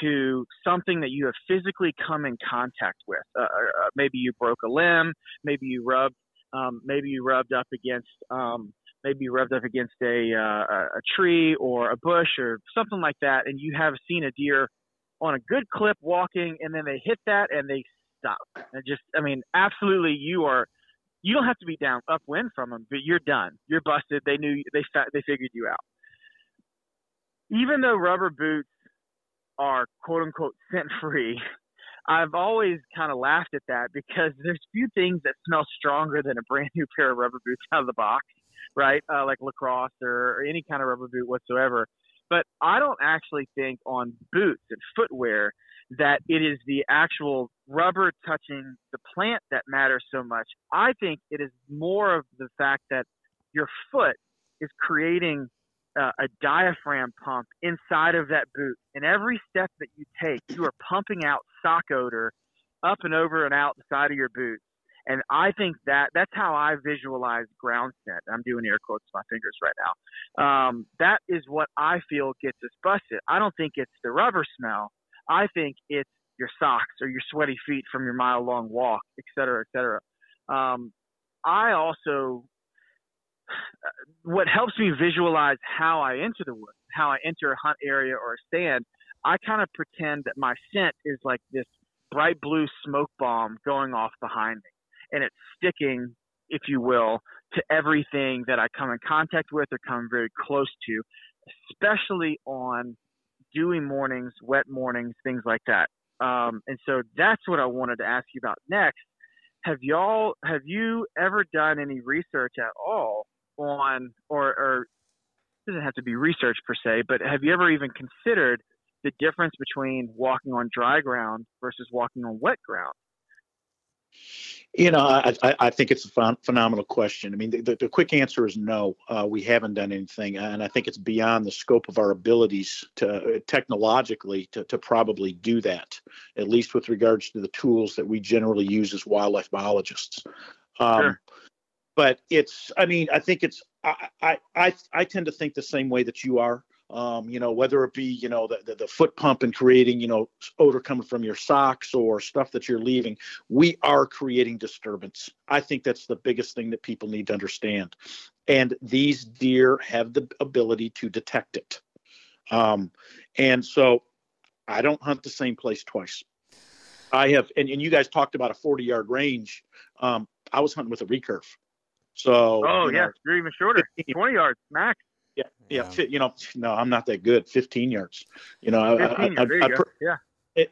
Speaker 4: to something that you have physically come in contact with. Uh, uh, uh maybe you broke a limb, maybe you rubbed, um, maybe you rubbed up against, um, maybe you rubbed up against a uh, a tree or a bush or something like that, and you have seen a deer on a good clip walking, and then they hit that and they stop. And just, I mean, absolutely, you are. You don't have to be down upwind from them, but you're done. You're busted. They knew they they figured you out. Even though rubber boots are quote unquote scent free, I've always kind of laughed at that because there's few things that smell stronger than a brand new pair of rubber boots out of the box, right? Uh, like LaCrosse or, or any kind of rubber boot whatsoever. But I don't actually think on boots and footwear that it is the actual rubber touching the plant that matters so much. I think it is more of the fact that your foot is creating uh, a diaphragm pump inside of that boot. And every step that you take, you are pumping out sock odor up and over and out the side of your boot. And I think that that's how I visualize ground scent. I'm doing air quotes with my fingers right now. Um, that is what I feel gets us busted. I don't think it's the rubber smell. I think it's your socks or your sweaty feet from your mile long walk, et cetera, et cetera. Um, I also, what helps me visualize how I enter the woods, how I enter a hunt area or a stand, I kind of pretend that my scent is like this bright blue smoke bomb going off behind me. And it's sticking, if you will, to everything that I come in contact with or come very close to, especially on dewy mornings, wet mornings, things like that. Um, and so that's what I wanted to ask you about next. Have y'all, have you ever done any research at all on, or, or it doesn't have to be research per se, but have you ever even considered the difference between walking on dry ground versus walking on wet ground?
Speaker 5: You know, I, I, think it's a phenomenal question. I mean, the, the quick answer is no. Uh, we haven't done anything, and I think it's beyond the scope of our abilities to technologically to, to probably do that. At least with regards to the tools that we generally use as wildlife biologists. Um, sure. But it's, I mean, I think it's, I, I, I, I tend to think the same way that you are um, you know, whether it be, you know, the, the, the, foot pump and creating, you know, odor coming from your socks or stuff that you're leaving, we are creating disturbance. I think that's the biggest thing that people need to understand. And these deer have the ability to detect it. Um, and so I don't hunt the same place twice. I have, and, and you guys talked about a 40 yard range. Um, I was hunting with a recurve. So,
Speaker 4: oh, yeah, know, you're even shorter, 20 yards max.
Speaker 5: Yeah, yeah, yeah. You know, no, I'm not that good. 15 yards. You know, 15 I, I, I, yeah.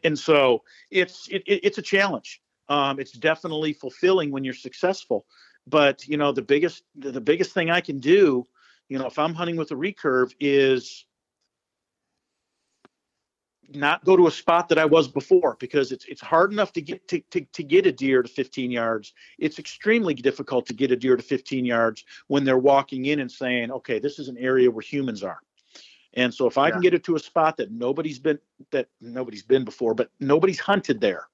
Speaker 5: And so it's it, it's a challenge. Um, it's definitely fulfilling when you're successful. But you know, the biggest the biggest thing I can do, you know, if I'm hunting with a recurve, is not go to a spot that I was before because it's it's hard enough to get to, to, to get a deer to 15 yards. It's extremely difficult to get a deer to 15 yards when they're walking in and saying, okay, this is an area where humans are. And so if I yeah. can get it to a spot that nobody's been that nobody's been before, but nobody's hunted there,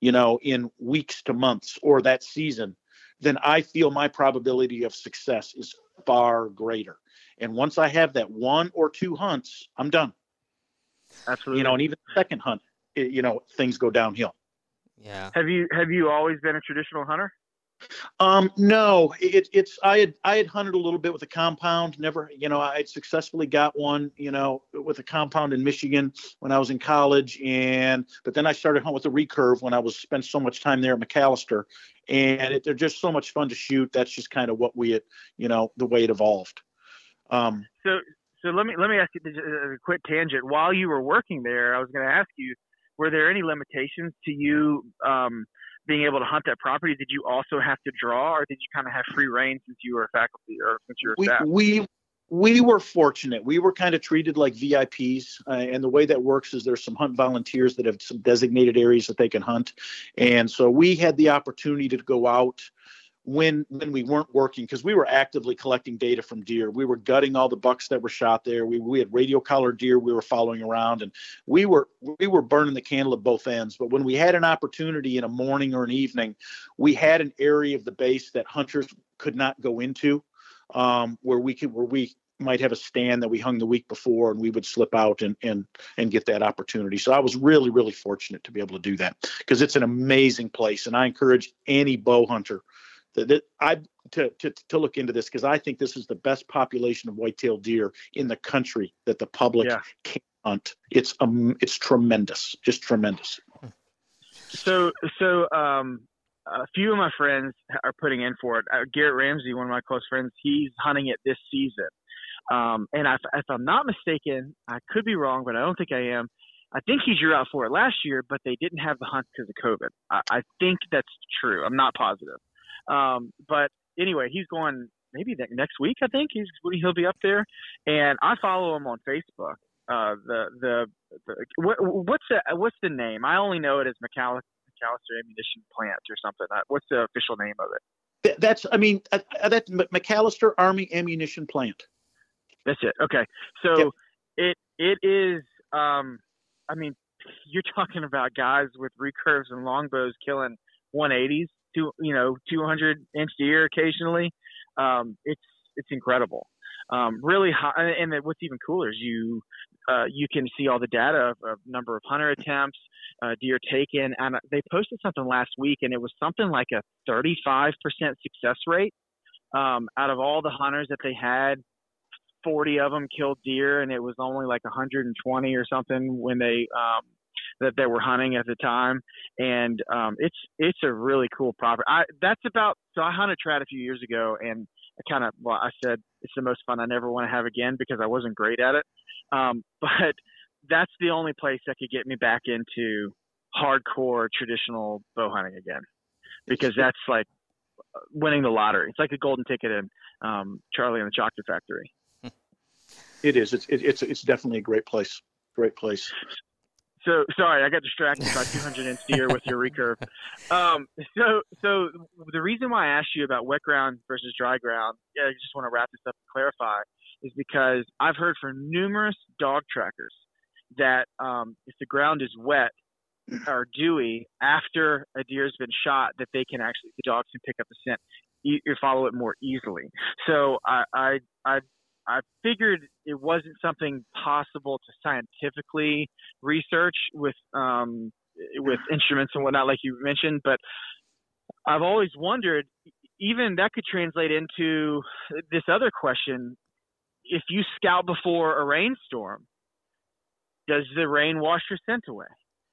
Speaker 5: you know, in weeks to months or that season, then I feel my probability of success is far greater. And once I have that one or two hunts, I'm done.
Speaker 4: Absolutely.
Speaker 5: You know, and even second hunt, it, you know, things go downhill.
Speaker 3: Yeah.
Speaker 4: Have you have you always been a traditional hunter?
Speaker 5: Um, no, it, it's I had I had hunted a little bit with a compound. Never, you know, I had successfully got one, you know, with a compound in Michigan when I was in college, and but then I started hunting with a recurve when I was spent so much time there at McAlester, and it, they're just so much fun to shoot. That's just kind of what we, had, you know, the way it evolved.
Speaker 4: Um, so so let me let me ask you a quick tangent. While you were working there, I was going to ask you, were there any limitations to you um, being able to hunt that property, did you also have to draw, or did you kind of have free reign since you were faculty or since you were
Speaker 5: we,
Speaker 4: staff?
Speaker 5: we we were fortunate. We were kind of treated like VIPs, uh, and the way that works is there's some hunt volunteers that have some designated areas that they can hunt, and so we had the opportunity to go out when when we weren't working because we were actively collecting data from deer. We were gutting all the bucks that were shot there. We we had radio collar deer we were following around, and we were we were burning the candle at both ends. But when we had an opportunity in a morning or an evening, we had an area of the base that hunters could not go into um, where we could where we might have a stand that we hung the week before and we would slip out and and and get that opportunity so i was really really fortunate to be able to do that because it's an amazing place and i encourage any bow hunter that, i to, to to look into this because i think this is the best population of white-tailed deer in the country that the public
Speaker 4: Yeah.
Speaker 5: can hunt it's um it's tremendous just tremendous
Speaker 4: So, so um, a few of my friends are putting in for it. Uh, Garrett Ramsey, one of my close friends, he's hunting it this season. Um, and I, if I'm not mistaken, I could be wrong, but I don't think I am. I think he drew out for it last year, but they didn't have the hunt because of COVID. I, I think that's true. I'm not positive. Um, but anyway, he's going maybe ne- next week. I think he's he'll be up there, and I follow him on Facebook. Uh, the the, the what, what's the what's the name? I only know it as McAlester, McAlester Ammunition Plant or something. Uh, What's the official name of it?
Speaker 5: Th- that's i mean uh, uh, that's mcalester army ammunition plant
Speaker 4: That's it. Okay, so it it is. Um, I mean, you're talking about guys with recurves and longbows killing 180s, two you know 200 inch deer occasionally. Um, it's it's incredible. Um, really high, and what's even cooler is you uh, you can see all the data of, of number of hunter attempts, uh, deer taken, and they posted something last week, and it was something like a 35% success rate um, out of all the hunters that they had. 40 of them killed deer, and it was only like 120 or something when they um, that they were hunting at the time. And um, it's it's a really cool property. I that's about so I hunted trad a few years ago, and I kind of well I said it's the most fun I never want to have again because I wasn't great at it. Um, but that's the only place that could get me back into hardcore traditional bow hunting again because that's like winning the lottery. It's like a golden ticket in um, Charlie and the Chocolate Factory.
Speaker 5: It is. It's it, it's it's definitely a great place. Great place.
Speaker 4: So sorry, I got distracted by 200 inch deer with your recurve. Um, so so the reason why I asked you about wet ground versus dry ground, yeah, I just want to wrap this up and clarify, is because I've heard from numerous dog trackers that um, if the ground is wet or dewy after a deer's been shot, that they can actually the dogs can pick up the scent, you, follow it more easily. So I I I I figured it wasn't something possible to scientifically research with um, with instruments and whatnot, like you mentioned. But I've always wondered, even that could translate into this other question: If you scout before a rainstorm, does the rain wash your scent away?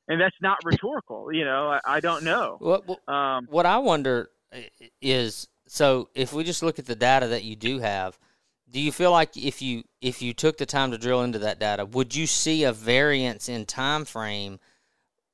Speaker 4: And that's not rhetorical, you know. I, I don't know.
Speaker 3: What, what,
Speaker 4: Um,
Speaker 3: what I wonder is so if we just look at the data that you do have, do you feel like if you if you took the time to drill into that data, would you see a variance in time frame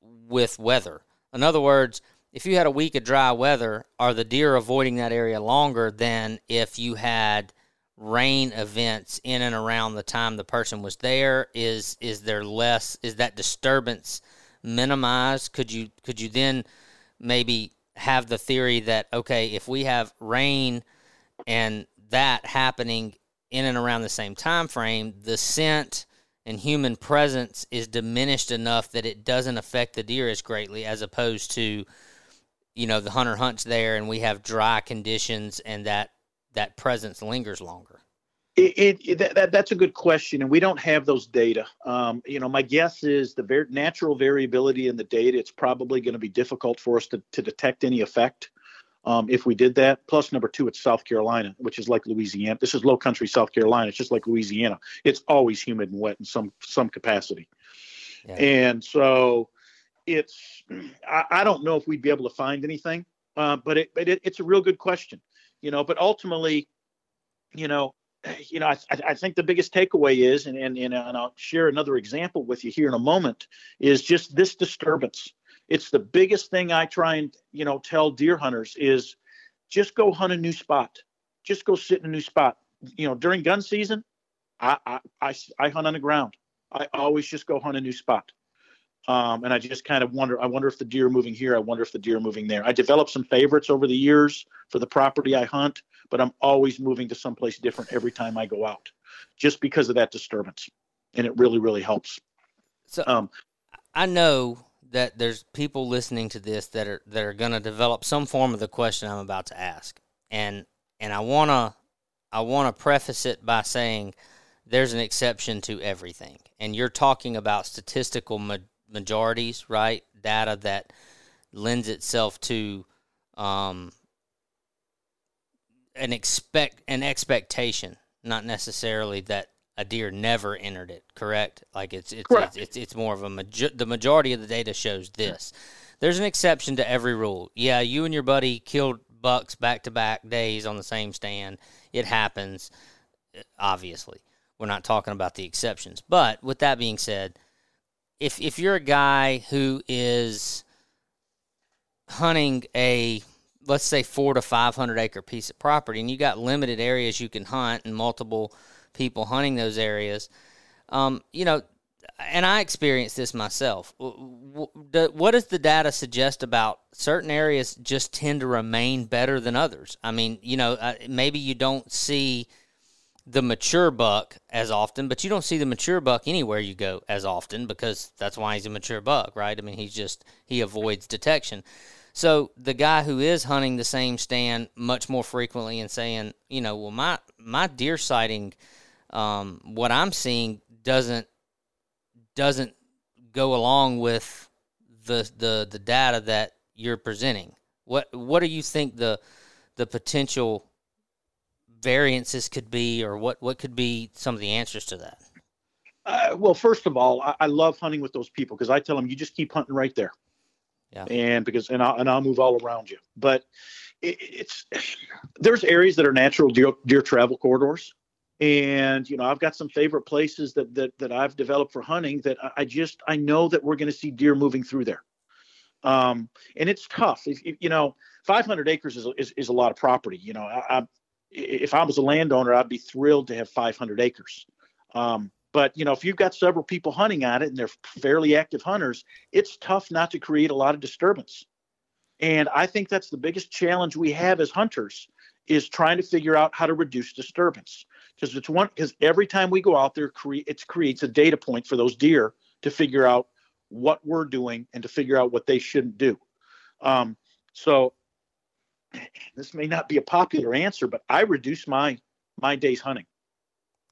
Speaker 3: with weather? In other words, if you had a week of dry weather, are the deer avoiding that area longer than if you had rain events in and around the time the person was there? Is is there less? Is that disturbance minimized? Could you could you then maybe have the theory that okay, if we have rain and that happening in and around the same time frame, the scent and human presence is diminished enough that it doesn't affect the deer as greatly as opposed to you know the hunter hunts there and we have dry conditions and that that presence lingers longer
Speaker 5: It, it, that, that that's a good question, and we don't have those data. Um, you know, my guess is the ver- natural variability in the data. It's probably going to be difficult for us to, to detect any effect um, if we did that. Plus, number two, it's South Carolina, which is like Louisiana. This is Low Country South Carolina. It's just like Louisiana. It's always humid and wet in some some capacity,
Speaker 3: Yeah.
Speaker 5: and so it's. I, I don't know if we'd be able to find anything, uh, but it but it, it's a real good question. You know, but ultimately, you know, you know, I, I I think the biggest takeaway is, and, and, and I'll share another example with you here in a moment, is just this disturbance. It's the biggest thing I try and you know tell deer hunters is just go hunt a new spot. Just go sit in a new spot. You know, during gun season, I I, I, I hunt on the ground. I always just go hunt a new spot. Um, and I just kind of wonder. I wonder if the deer are moving here. I wonder if the deer are moving there. I developed some favorites over the years for the property I hunt, but I'm always moving to someplace different every time I go out, just because of that disturbance, and it really, really helps.
Speaker 3: So um, I know that there's people listening to this that are that are going to develop some form of the question I'm about to ask, and and I wanna I wanna preface it by saying there's an exception to everything, and you're talking about statistical ma- majorities, right? Data that lends itself to um, an expect an expectation, not necessarily that a deer never entered it. Correct? Like it's it's it's, it's, it's more of a major, the majority of the data shows this. There's an exception to every rule. Yeah, you and your buddy killed bucks back to back days on the same stand. It happens. Eh, obviously, we're not talking about the exceptions. But with that being said, if if you're a guy who is hunting a let's say four to five hundred acre piece of property and you got limited areas you can hunt and multiple people hunting those areas. Um, you know, and I experienced this myself. What does the data suggest about certain areas just tend to remain better than others? I mean, you know, uh, maybe you don't see the mature buck as often, but you don't see the mature buck anywhere you go as often because that's why he's a mature buck, right? I mean, he's just, he avoids detection. So the guy who is hunting the same stand much more frequently and saying, you know, well, my, my deer sighting – um, what I'm seeing doesn't doesn't go along with the the the data that you're presenting. What what do you think the the potential variances could be, or what what could be some of the answers to that?
Speaker 5: Uh, well, first of all, I, I love hunting with those people because I tell them you just keep hunting right there. Yeah. And because and I'll and I'll move all around you, but it, it's there's areas that are natural deer, deer travel corridors and you know i've got some favorite places that that, that i've developed for hunting that i just i know that we're going to see deer moving through there. Um, and it's tough. If, if, you know 500 acres is, is, is a lot of property you know I, I, if i was a landowner i'd be thrilled to have 500 acres. Um, but you know if you've got several people hunting on it and they're fairly active hunters it's tough not to create a lot of disturbance. And i think that's the biggest challenge we have as hunters is trying to figure out how to reduce disturbance because it's one because every time we go out there create it creates a data point for those deer to figure out what we're doing and to figure out what they shouldn't do. Um, so this may not be a popular answer but i reduce my my days hunting.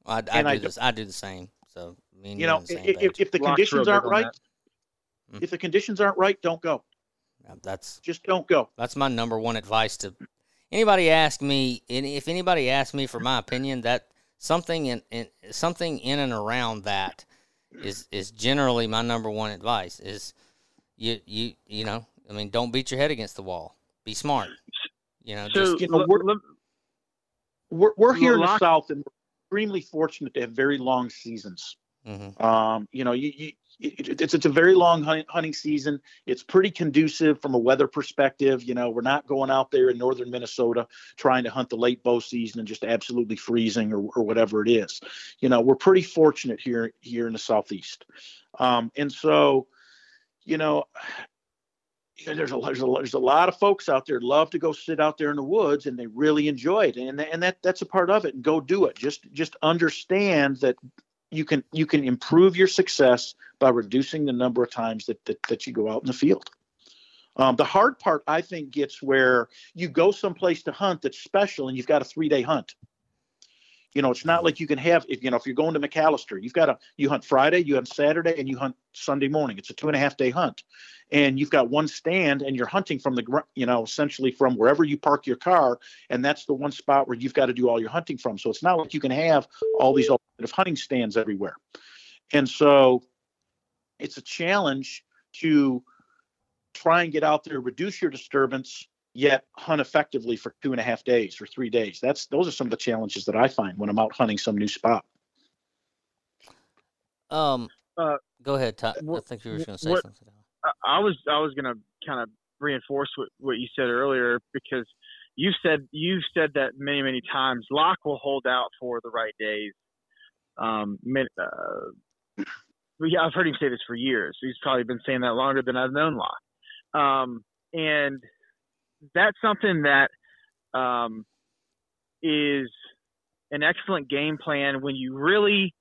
Speaker 3: I, I do I, this, I do the same. So
Speaker 5: you know if, if, the conditions aren't right mm. if the conditions aren't right don't go.
Speaker 3: That's
Speaker 5: just don't go.
Speaker 3: That's my number one advice to anybody ask me if anybody asks me for my opinion that something in, in something in and around that is is generally my number one advice is you you you know I mean don't beat your head against the wall. Be smart. You know
Speaker 5: so,
Speaker 3: just,
Speaker 5: you know we're, we're, we're here in the south and we're extremely fortunate to have very long seasons. Mm-hmm. um, you know you, you it's it's a very long hunting season. It's pretty conducive from a weather perspective. You know, we're not going out there in northern Minnesota trying to hunt the late bow season and just absolutely freezing or, or whatever it is. You know, we're pretty fortunate here here in the southeast, um, and so, you know. There's a, there's, a, there's a lot of folks out there love to go sit out there in the woods and they really enjoy it and and that that's a part of it and go do it just just understand that you can you can improve your success by reducing the number of times that that, that you go out in the field. Um, the hard part, I think, gets where you go someplace to hunt that's special, and you've got a three-day hunt. You know, it's not like you can have if you know if you're going to McAlester, you've got a you hunt Friday, you hunt Saturday, and you hunt Sunday morning. It's a two and a half day hunt, and you've got one stand, and you're hunting from the you know essentially from wherever you park your car, and that's the one spot where you've got to do all your hunting from. So it's not like you can have all these alternative hunting stands everywhere. And so it's a challenge to try and get out there, reduce your disturbance, yet hunt effectively for two and a half days or three days. That's those are some of the challenges that I find when I'm out hunting some new spot.
Speaker 3: Um, uh, go ahead, Todd. I think you were going to say
Speaker 4: what,
Speaker 3: something.
Speaker 4: I was I was gonna kind of reinforce what, what you said earlier because you said you've said that many many times. Locke will hold out for the right days. Um, uh, yeah, I've heard him say this for years. He's probably been saying that longer than I've known Locke. Um, and that's something that um, is an excellent game plan when you really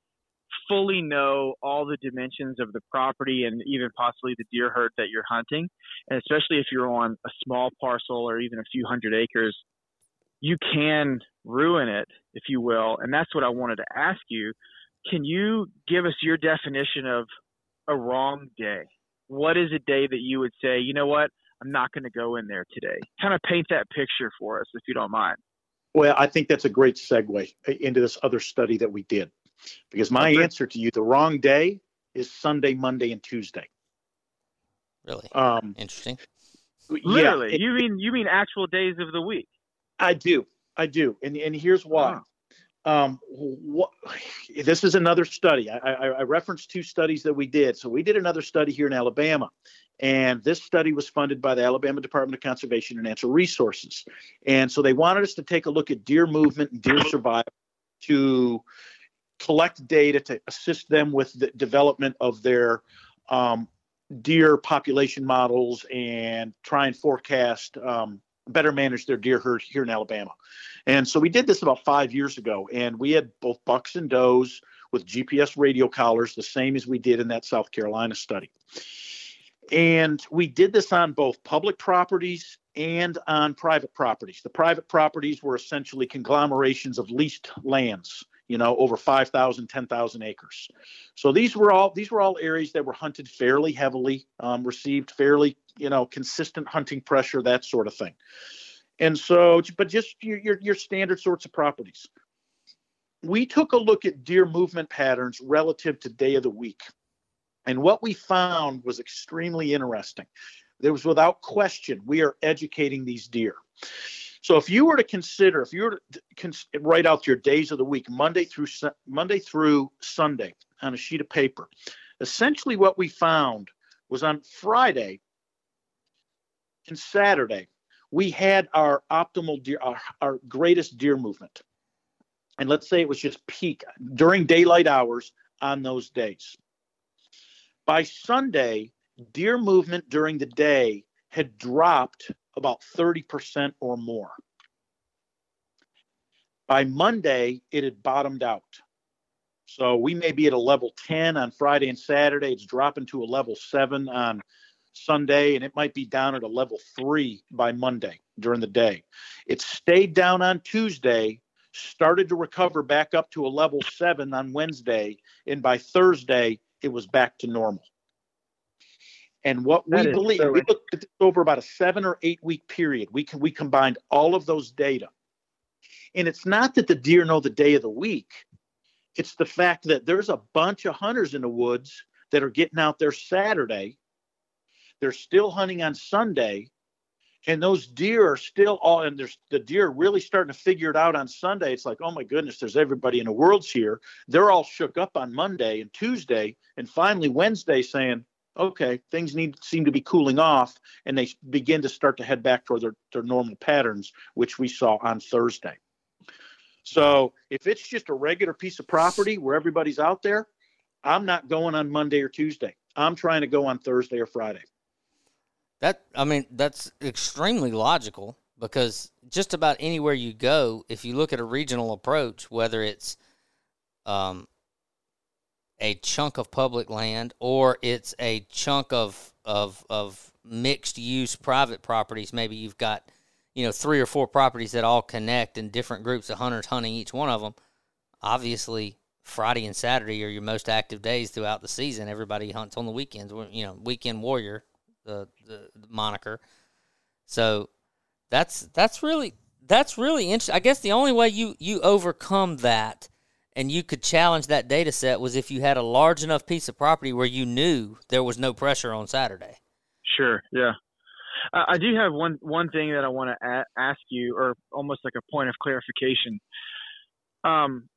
Speaker 4: fully know all the dimensions of the property and even possibly the deer herd that you're hunting. And especially if you're on a small parcel or even a few hundred acres, you can ruin it, if you will. And that's what I wanted to ask you. Can you give us your definition of a wrong day? What is a day that you would say, you know what, I'm not going to go in there today? Kind of paint that picture for us, if you don't mind.
Speaker 5: Well, I think that's a great segue into this other study that we did. Because my okay. answer to you, the wrong day is Sunday, Monday, and Tuesday.
Speaker 3: Really? Um, Interesting.
Speaker 4: Literally, yeah, it, you mean you mean actual days of the week?
Speaker 5: I do, I do, and and here's why. Um, what, this is another study. I, I, I referenced two studies that we did. So we did another study here in Alabama, and this study was funded by the Alabama Department of Conservation and Natural Resources. And so they wanted us to take a look at deer movement and deer survival to collect data to assist them with the development of their um, deer population models and try and forecast um, better manage their deer herd here in Alabama. And so we did this about five years ago, and we had both bucks and does with GPS radio collars, the same as we did in that South Carolina study. And we did this on both public properties and on private properties. The private properties were essentially conglomerations of leased lands you know, over 5,000, 10,000 acres. So these were all these were all areas that were hunted fairly heavily, um, received fairly, you know, consistent hunting pressure, that sort of thing. And so, but just your, your, your standard sorts of properties. We took a look at deer movement patterns relative to day of the week. And what we found was extremely interesting. There was without question, we are educating these deer. So if you were to consider, if you were to cons- write out your days of the week, Monday through Monday through Sunday on a sheet of paper, essentially what we found was on Friday and Saturday we had our optimal deer, our, our greatest deer movement, and let's say it was just peak during daylight hours on those days. By Sunday, deer movement during the day had dropped about 30% or more. By Monday, it had bottomed out. So we may be at a level 10 on Friday and Saturday. It's dropping to a level 7 on Sunday, and it might be down at a level 3 by Monday during the day. It stayed down on Tuesday, started to recover back up to a level 7 on Wednesday, and by Thursday, it was back to normal. And what that we believe, so we looked at this over about a seven or eight week period. We can we combined all of those data. And it's not that the deer know the day of the week. It's the fact that there's a bunch of hunters in the woods that are getting out there Saturday. They're still hunting on Sunday. And those deer are still all, and there's the deer really starting to figure it out on Sunday. It's like, oh my goodness, there's everybody in the world's here. They're all shook up on Monday and Tuesday, and finally Wednesday saying, okay, things need seem to be cooling off, and they begin to start to head back toward their, their normal patterns, which we saw on Thursday. So if it's just a regular piece of property where everybody's out there, I'm not going on Monday or Tuesday. I'm trying to go on Thursday or Friday.
Speaker 3: That I mean, that's extremely logical because just about anywhere you go, if you look at a regional approach, whether it's um, a chunk of public land or it's a chunk of of of mixed use private properties. Maybe you've got you know three or four properties that all connect and different groups of hunters hunting each one of them obviously friday and saturday are your most active days throughout the season. Everybody hunts on the weekends you know weekend warrior the, the, the moniker. So that's that's really that's really interesting i guess the only way you you overcome that and you could challenge that data set was if you had a large enough piece of property where you knew there was no pressure on Saturday.
Speaker 4: Sure. Yeah. I do have one one thing that I want to a- ask you, or almost like a point of clarification. Um,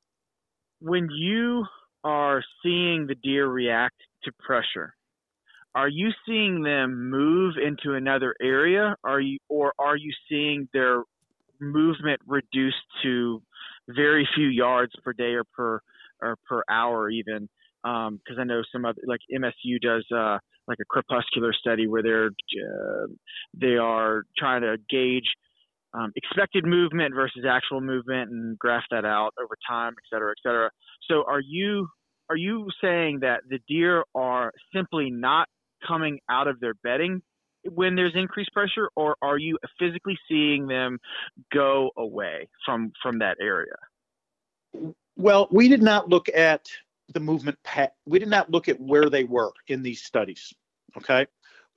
Speaker 4: when you are seeing the deer react to pressure, are you seeing them move into another area? Are you or are you seeing their movement reduced to very few yards per day or per or per hour even? Because um, I know some other like MSU does uh, like a crepuscular study where they're uh, they are trying to gauge um, expected movement versus actual movement and graph that out over time, et cetera, et cetera. So are you are you saying that the deer are simply not coming out of their bedding when there's increased pressure, or are you physically seeing them go away from from that area?
Speaker 5: Well, we did not look at the movement pat. We did not look at where they were in these studies. Okay,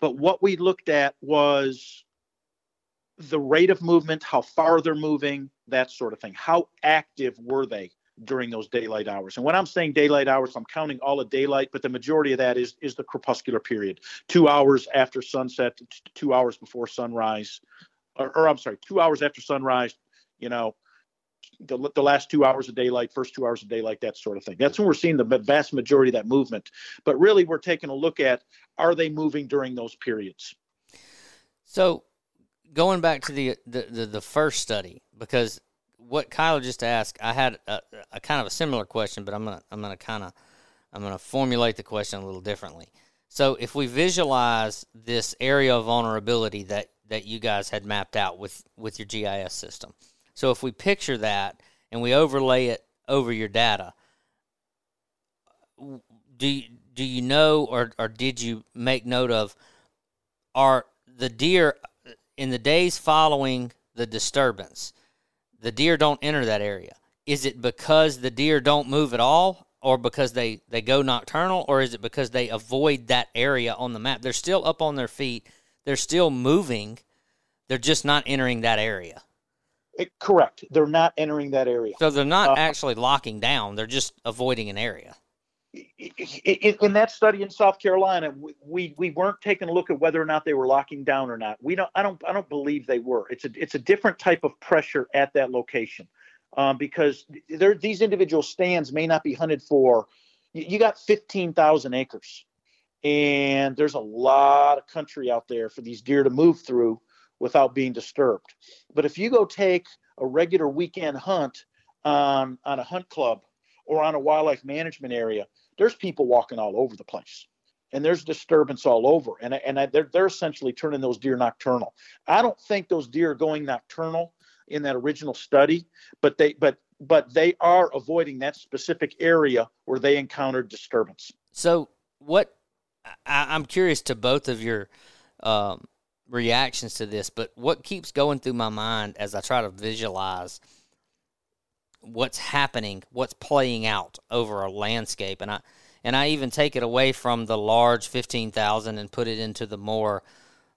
Speaker 5: but what we looked at was the rate of movement, how far they're moving, that sort of thing. How active were they during those daylight hours. And when I'm saying daylight hours, I'm counting all of daylight, but the majority of that is is the crepuscular period, two hours after sunset, two hours before sunrise, or, or I'm sorry, two hours after sunrise. You know, the, the last two hours of daylight, first two hours of daylight, that sort of thing. That's when we're seeing the vast majority of that movement. But really, we're taking a look at are they moving during those periods.
Speaker 3: So, going back to the the, the, the first study, because what Kyle just asked, I had a, a, kind of a similar question, but I'm gonna I'm gonna kind of I'm gonna formulate the question a little differently. So if we visualize this area of vulnerability that that you guys had mapped out with with your GIS system, so if we picture that and we overlay it over your data, do you, do you know or or did you make note of are the deer in the days following the disturbance? The deer don't enter that area? Is it because the deer don't move at all, or because they, they go nocturnal, or is it because they avoid that area on the map? They're still up on their feet, they're still moving, they're just not entering that area.
Speaker 5: It, correct. They're not entering that area.
Speaker 3: So they're not uh, actually locking down, they're just avoiding an area
Speaker 5: in that study in South Carolina, we we weren't taking a look at whether or not they were locking down or not. We don't. I don't. I don't believe they were. It's a it's a different type of pressure at that location, um, because there these individual stands may not be hunted for. You got fifteen thousand acres, and there's a lot of country out there for these deer to move through without being disturbed. But if you go take a regular weekend hunt on on a hunt club or on a wildlife management area there's people walking all over the place. And there's disturbance all over. And, and I, they're, they're essentially turning those deer nocturnal. I don't think those deer are going nocturnal in that original study but they but but they are avoiding that specific area where they encountered disturbance.
Speaker 3: So what I, am curious to both of your um, reactions to this but what keeps going through my mind as i try to visualize what's happening, what's playing out over a landscape, and I and I even take it away from the large fifteen thousand and put it into the more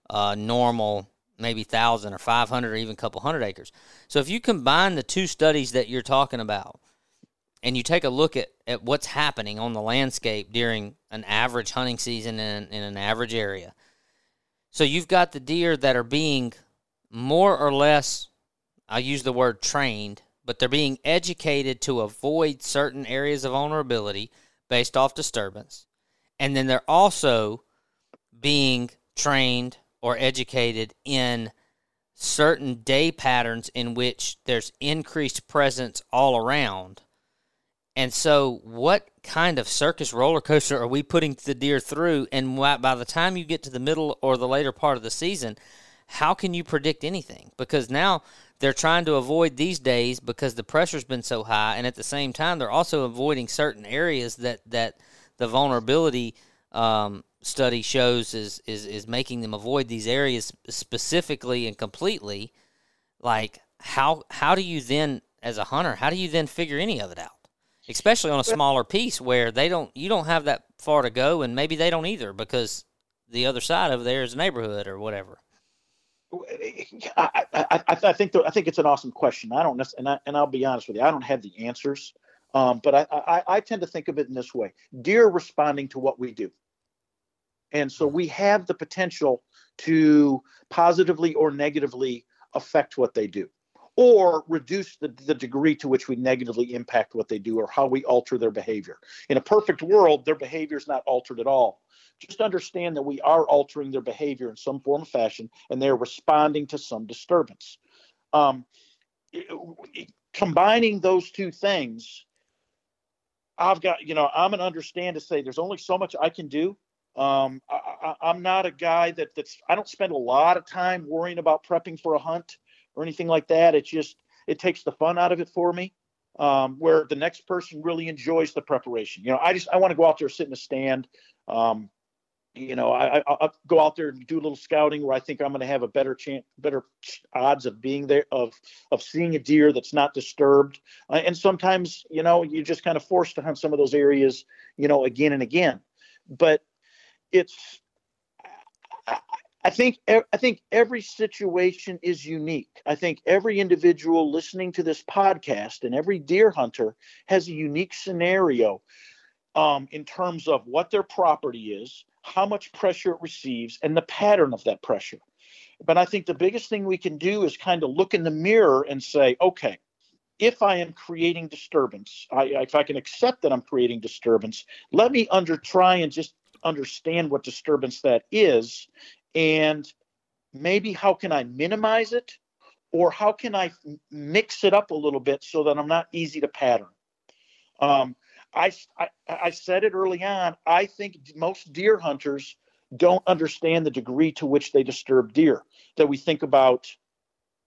Speaker 3: uh, normal, maybe thousand or five hundred or even a couple hundred acres. So if you combine the two studies that you're talking about, and you take a look at, at what's happening on the landscape during an average hunting season in, in an average area. So you've got the deer that are being more or less, I use the word trained, but they're being educated to avoid certain areas of vulnerability based off disturbance. And then they're also being trained or educated in certain day patterns in which there's increased presence all around. And so, what kind of circus roller coaster are we putting the deer through? And by the time you get to the middle or the later part of the season, how can you predict anything? Because now they're trying to avoid these days because the pressure's been so high, and at the same time, they're also avoiding certain areas that that the vulnerability um, study shows is is is making them avoid these areas specifically and completely. Like how how do you then, as a hunter, how do you then figure any of it out? Especially on a smaller piece where they don't you don't have that far to go, and maybe they don't either because the other side over there is a neighborhood or whatever.
Speaker 5: I, I, I think the, I think it's an awesome question. I don't and I, and I'll be honest with you, I don't have the answers, um, but I, I, I tend to think of it in this way: deer responding to what we do, and so we have the potential to positively or negatively affect what they do, or reduce the, the degree to which we negatively impact what they do or how we alter their behavior. In a perfect world, their behavior is not altered at all. Just understand that we are altering their behavior in some form or fashion, and they're responding to some disturbance. Um, combining those two things, I've got, you know, I'm an understand to say there's only so much I can do. Um, I, am not a guy that that's, I don't spend a lot of time worrying about prepping for a hunt or anything like that. It just it takes the fun out of it for me. Um, where the next person really enjoys the preparation. You know, I just I want to go out there, sit in a stand. Um, you know, I, will go out there and do a little scouting where I think I'm going to have a better chance, better odds of being there, of of seeing a deer that's not disturbed. Uh, and sometimes, you know, you're just kind of forced to hunt some of those areas, you know, again and again. But it's I think I think every situation is unique. I think every individual listening to this podcast and every deer hunter has a unique scenario um, in terms of what their property is, how much pressure it receives, and the pattern of that pressure. But I think the biggest thing we can do is kind of look in the mirror and say, okay, if I am creating disturbance, I, if I can accept that I'm creating disturbance, let me under try and just understand what disturbance that is and maybe how can I minimize it or how can I mix it up a little bit so that I'm not easy to pattern. Um, I, I, I said it early on. I think most deer hunters don't understand the degree to which they disturb deer. That we think about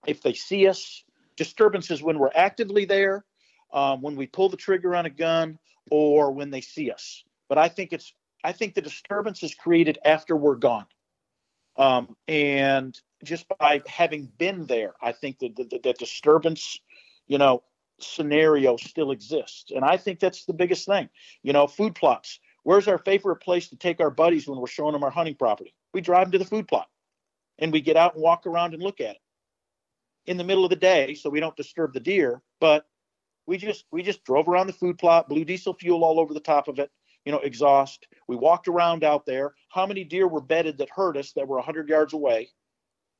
Speaker 5: if they see us, disturbances when we're actively there, um, when we pull the trigger on a gun, or when they see us. But I think it's I think the disturbance is created after we're gone. Um, and just by having been there, I think that the, that disturbance, you know, scenario still exists. And I think that's the biggest thing. You know, food plots. Where's our favorite place to take our buddies when we're showing them our hunting property? We drive them to the food plot and we get out and walk around and look at it in the middle of the day so we don't disturb the deer. But we just we just drove around the food plot, blew diesel fuel all over the top of it, you know, exhaust. We walked around out there. How many deer were bedded that hurt us that were 100 yards away?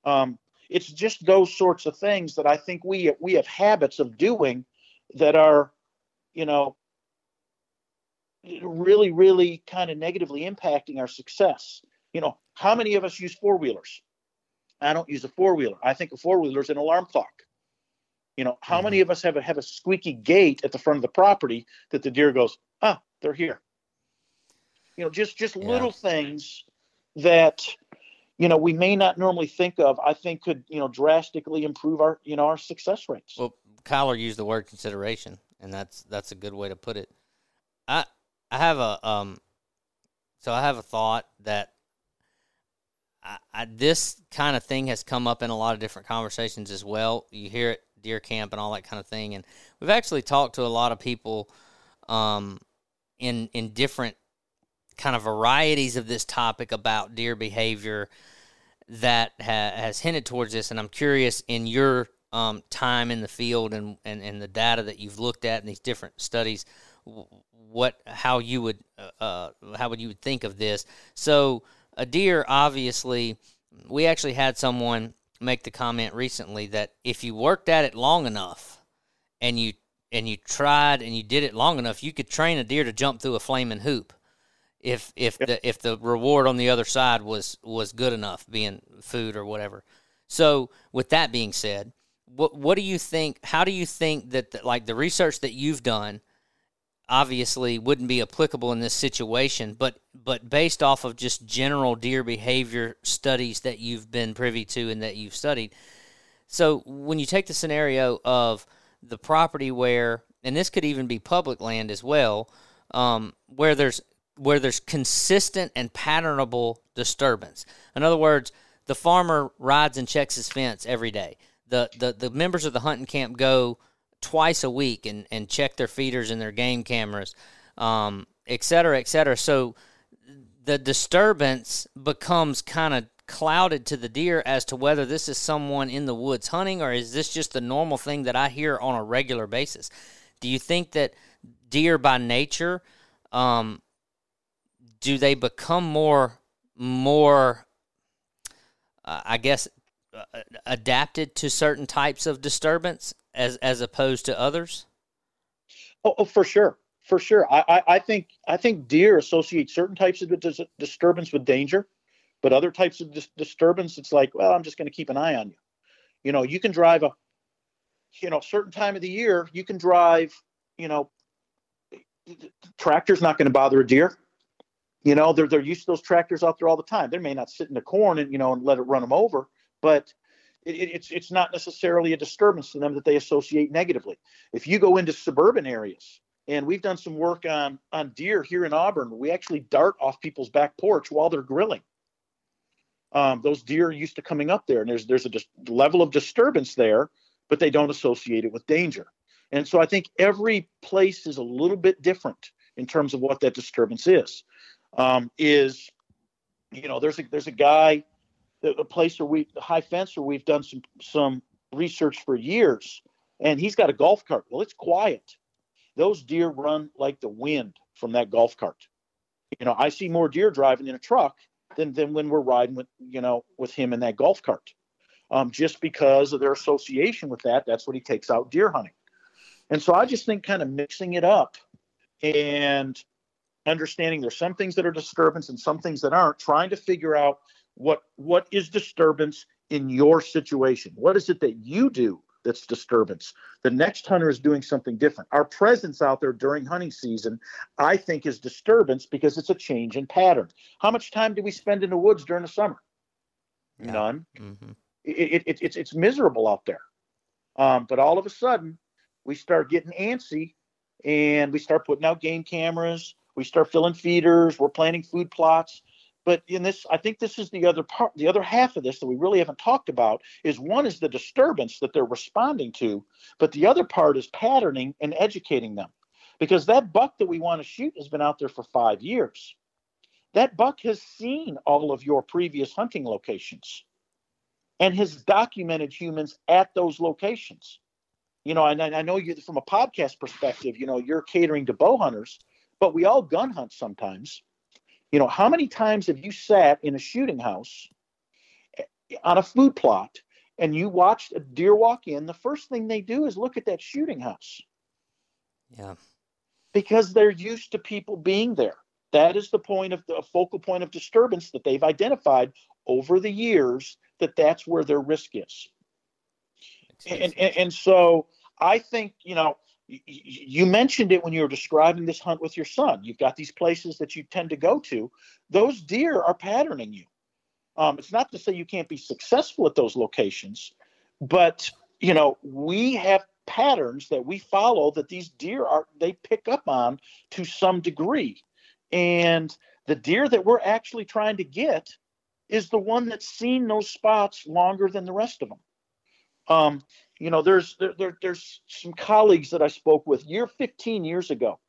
Speaker 5: Um, it's just those sorts of things that I think we we have habits of doing that are, you know, really, really kind of negatively impacting our success. You know, how many of us use four wheelers? I don't use a four wheeler. I think a four wheeler is an alarm clock. You know, how many mm-hmm. of us have a have a squeaky gate at the front of the property that the deer goes, ah, they're here. You know, just just yeah. little things that you know we may not normally think of. I think could you know drastically improve our you know our success rates.
Speaker 3: Well, Kyler used the word consideration, and that's that's a good way to put it. I I have a um, so I have a thought that I, I, this kind of thing has come up in a lot of different conversations as well. You hear it deer camp and all that kind of thing, and we've actually talked to a lot of people um, in in different kind of varieties of this topic about deer behavior that ha- has hinted towards this. And I'm curious in your um, time in the field and, and, and the data that you've looked at in these different studies, what how you would uh, uh, how would you would think of this? So a deer, obviously, we actually had someone make the comment recently that if you worked at it long enough and you and you tried and you did it long enough, you could train a deer to jump through a flaming hoop if if the if the reward on the other side was was good enough, being food or whatever. So, with that being said, what what do you think? How do you think that the, like the research that you've done? obviously wouldn't be applicable in this situation but but based off of just general deer behavior studies that you've been privy to and that you've studied so when you take the scenario of the property where and this could even be public land as well um, where there's where there's consistent and patternable disturbance. In other words, the farmer rides and checks his fence every day. The the, the members of the hunting camp go twice a week and, and check their feeders and their game cameras, um, et cetera, et cetera. So the disturbance becomes kind of clouded to the deer as to whether this is someone in the woods hunting or is this just the normal thing that I hear on a regular basis. Do you think that deer by nature um, do they become more more uh, I guess Uh, adapted to certain types of disturbance as as opposed to others?
Speaker 5: Oh, oh for sure, for sure. I, I, I, think I think deer associate certain types of dis- disturbance with danger, but other types of dis- disturbance, it's like, well, I'm just going to keep an eye on you. You know, you can drive a, you know, certain time of the year, you can drive, you know, tractor's not going to bother a deer. You know, they're they're used to those tractors out there all the time. They may not sit in the corn and you know and let it run them over, but it, it's it's not necessarily a disturbance to them that they associate negatively. If you go into suburban areas, and we've done some work on on deer here in Auburn, we actually dart off people's back porch while they're grilling. Um, those deer are used to coming up there, and there's there's a dis- level of disturbance there, but they don't associate it with danger. And so I think every place is a little bit different in terms of what that disturbance is um, is, you know, there's a there's a guy, a place where we high fence where we've done some some research for years, and he's got a golf cart. Well, it's quiet. Those deer run like the wind from that golf cart. You know, I see more deer driving in a truck than than when we're riding with you know with him in that golf cart. Um, just because of their association with that, that's what he takes out deer hunting. And so I just think kind of mixing it up and understanding there's some things that are disturbance and some things that aren't trying to figure out what what is disturbance in your situation? What is it that you do that's disturbance? The next hunter is doing something different. Our presence out there during hunting season i think is disturbance because it's a change in pattern. How much time do we spend in the woods during the summer? None. Mm-hmm. it, it, it's, it's miserable out there. Um, but all of a sudden we start getting antsy and we start putting out game cameras. We start filling feeders. We're planting food plots but in this i think this is the other part the other half of this that we really haven't talked about is one is the disturbance that they're responding to but the other part is patterning and educating them. Because that buck that we want to shoot has been out there for five years. That buck has seen all of your previous hunting locations and has documented humans at those locations. You know and i know you from a podcast perspective you know you're catering to bow hunters but we all gun hunt sometimes. You know, how many times have you sat in a shooting house eh, on a food plot and you watched a deer walk in? The first thing they do is look at that shooting house.
Speaker 3: Yeah.
Speaker 5: Because they're used to people being there. That is the point of the focal point of disturbance that they've identified over the years that that's where their risk is. And, and, and so I think, you know, you mentioned it when you were describing this hunt with your son. You've got these places that you tend to go to. Those deer are patterning you. Um, it's not to say you can't be successful at those locations, but you know we have patterns that we follow that these deer are they pick up on to some degree, and the deer that we're actually trying to get is the one that's seen those spots longer than the rest of them. Um, you know, there's there, there, there's some colleagues that I spoke with year 15 years ago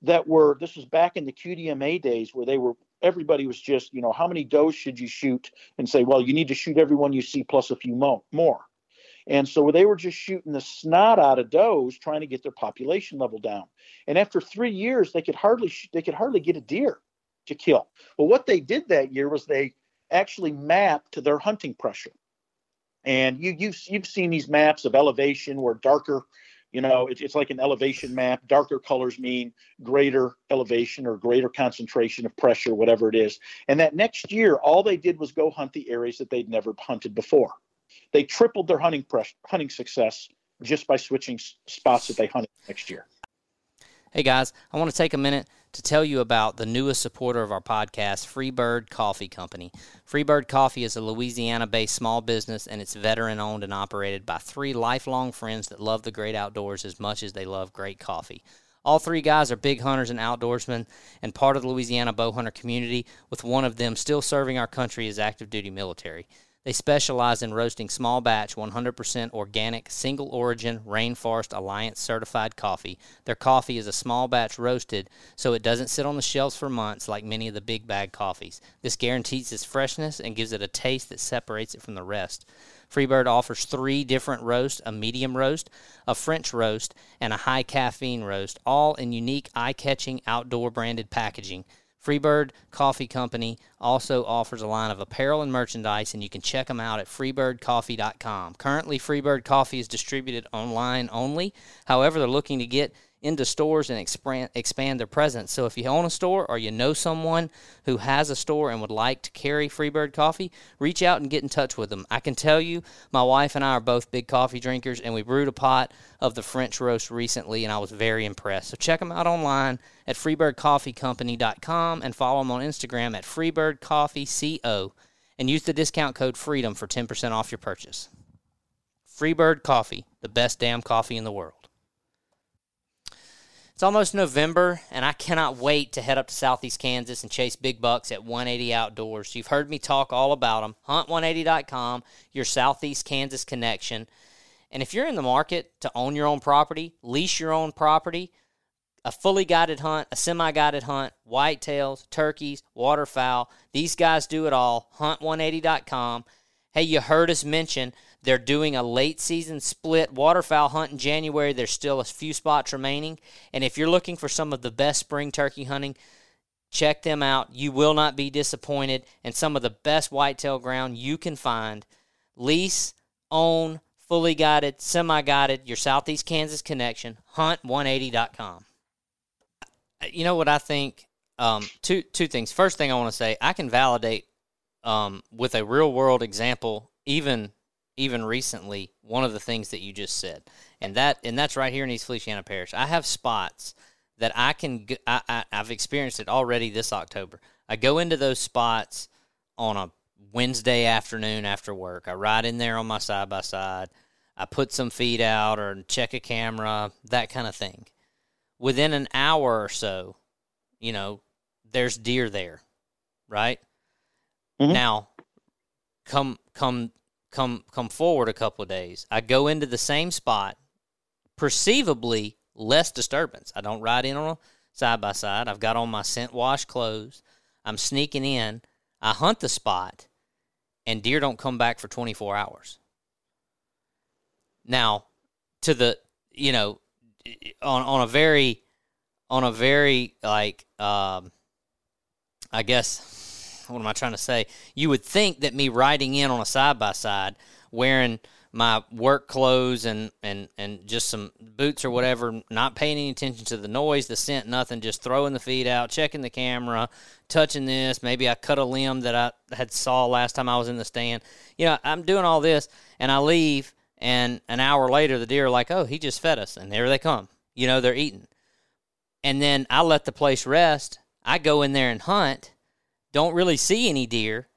Speaker 5: that were this was back in the QDMA days where they were everybody was just you know how many does should you shoot? And say well you need to shoot everyone you see plus a few mo- more. And so they were just shooting the snot out of does trying to get their population level down. And after three years they could hardly sh- they could hardly get a deer to kill. Well what they did that year was they actually mapped their hunting pressure and you you've you've seen these maps of elevation where darker, you know, it's, it's like an elevation map. Darker colors mean greater elevation or greater concentration of pressure, whatever it is. And that next year, all they did was go hunt the areas that they'd never hunted before. They tripled their hunting press, hunting success just by switching spots that they hunted next year.
Speaker 3: Hey guys, I want to take a minute to tell you about the newest supporter of our podcast, Freebird Coffee Company. Freebird Coffee is a Louisiana based small business and it's veteran owned and operated by three lifelong friends that love the great outdoors as much as they love great coffee. All three guys are big hunters and outdoorsmen and part of the Louisiana bow hunter community, with one of them still serving our country as active duty military. They specialize in roasting small batch, 100% organic, single origin, Rainforest Alliance certified coffee. Their coffee is a small batch roasted, so it doesn't sit on the shelves for months like many of the big bag coffees. This guarantees its freshness and gives it a taste that separates it from the rest. Freebird offers three different roasts a medium roast, a French roast, and a high caffeine roast, all in unique, eye catching, outdoor branded packaging. Freebird Coffee Company also offers a line of apparel and merchandise, and you can check them out at freebirdcoffee.com. Currently, Freebird Coffee is distributed online only. However, they're looking to get into stores and expand, expand their presence. So if you own a store or you know someone who has a store and would like to carry Freebird coffee, reach out and get in touch with them. I can tell you, my wife and I are both big coffee drinkers, and we brewed a pot of the French roast recently, and I was very impressed. So check them out online at freebirdcoffeecompany.com and follow them on Instagram at freebirdcoffeeco and use the discount code FREEDOM for 10% off your purchase. Freebird Coffee, the best damn coffee in the world. It's almost November, and I cannot wait to head up to Southeast Kansas and chase big bucks at 180 Outdoors. You've heard me talk all about them. Hunt180.com, your Southeast Kansas connection. And if you're in the market to own your own property, lease your own property, a fully guided hunt, a semi guided hunt, whitetails, turkeys, waterfowl, these guys do it all. Hunt180.com. Hey, you heard us mention they're doing a late season split waterfowl hunt in January. There's still a few spots remaining. And if you're looking for some of the best spring turkey hunting, check them out. You will not be disappointed. And some of the best whitetail ground you can find. Lease, own, fully guided, semi guided, your Southeast Kansas connection, hunt180.com. You know what I think? Um, two two things. First thing I want to say, I can validate um, with a real world example, even even recently one of the things that you just said, and that and that's right here in East Feliciana Parish. I have spots that I can. I, I, I've experienced it already this October. I go into those spots on a Wednesday afternoon after work. I ride in there on my side by side. I put some feed out or check a camera, that kind of thing. Within an hour or so, you know, there's deer there, right? Mm-hmm. Now, come come come come forward a couple days. I go into the same spot, perceivably less disturbance. I don't ride in on side by side. I've got on my scent wash clothes. I'm sneaking in. I hunt the spot, and deer don't come back for 24 hours. Now, to the you know, on on a very on a very like um, I guess what am I trying to say? You would think that me riding in on a side by side, wearing my work clothes and, and, and just some boots or whatever, not paying any attention to the noise, the scent, nothing, just throwing the feed out, checking the camera, touching this. Maybe I cut a limb that I had saw last time I was in the stand. You know, I'm doing all this and I leave and an hour later the deer are like, oh, he just fed us. And there they come. You know, they're eating. And then I let the place rest. I go in there and hunt don't really see any deer,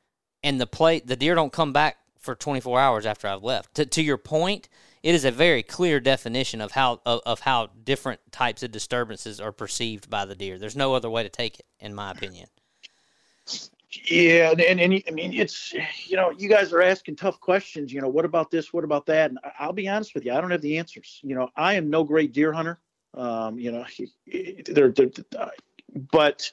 Speaker 3: and the plate the deer don't come back for 24 hours after I've left. To, to your point, it is a very clear definition of how of, of how different types of disturbances are perceived by the deer. There's no other way to take it, in my opinion.
Speaker 5: Yeah, and, and, and I mean it's you know you guys are asking tough questions. You know what about this? What about that? And I'll be honest with you, I don't have the answers. You know I am no great deer hunter. Um, you know, they're, they're, but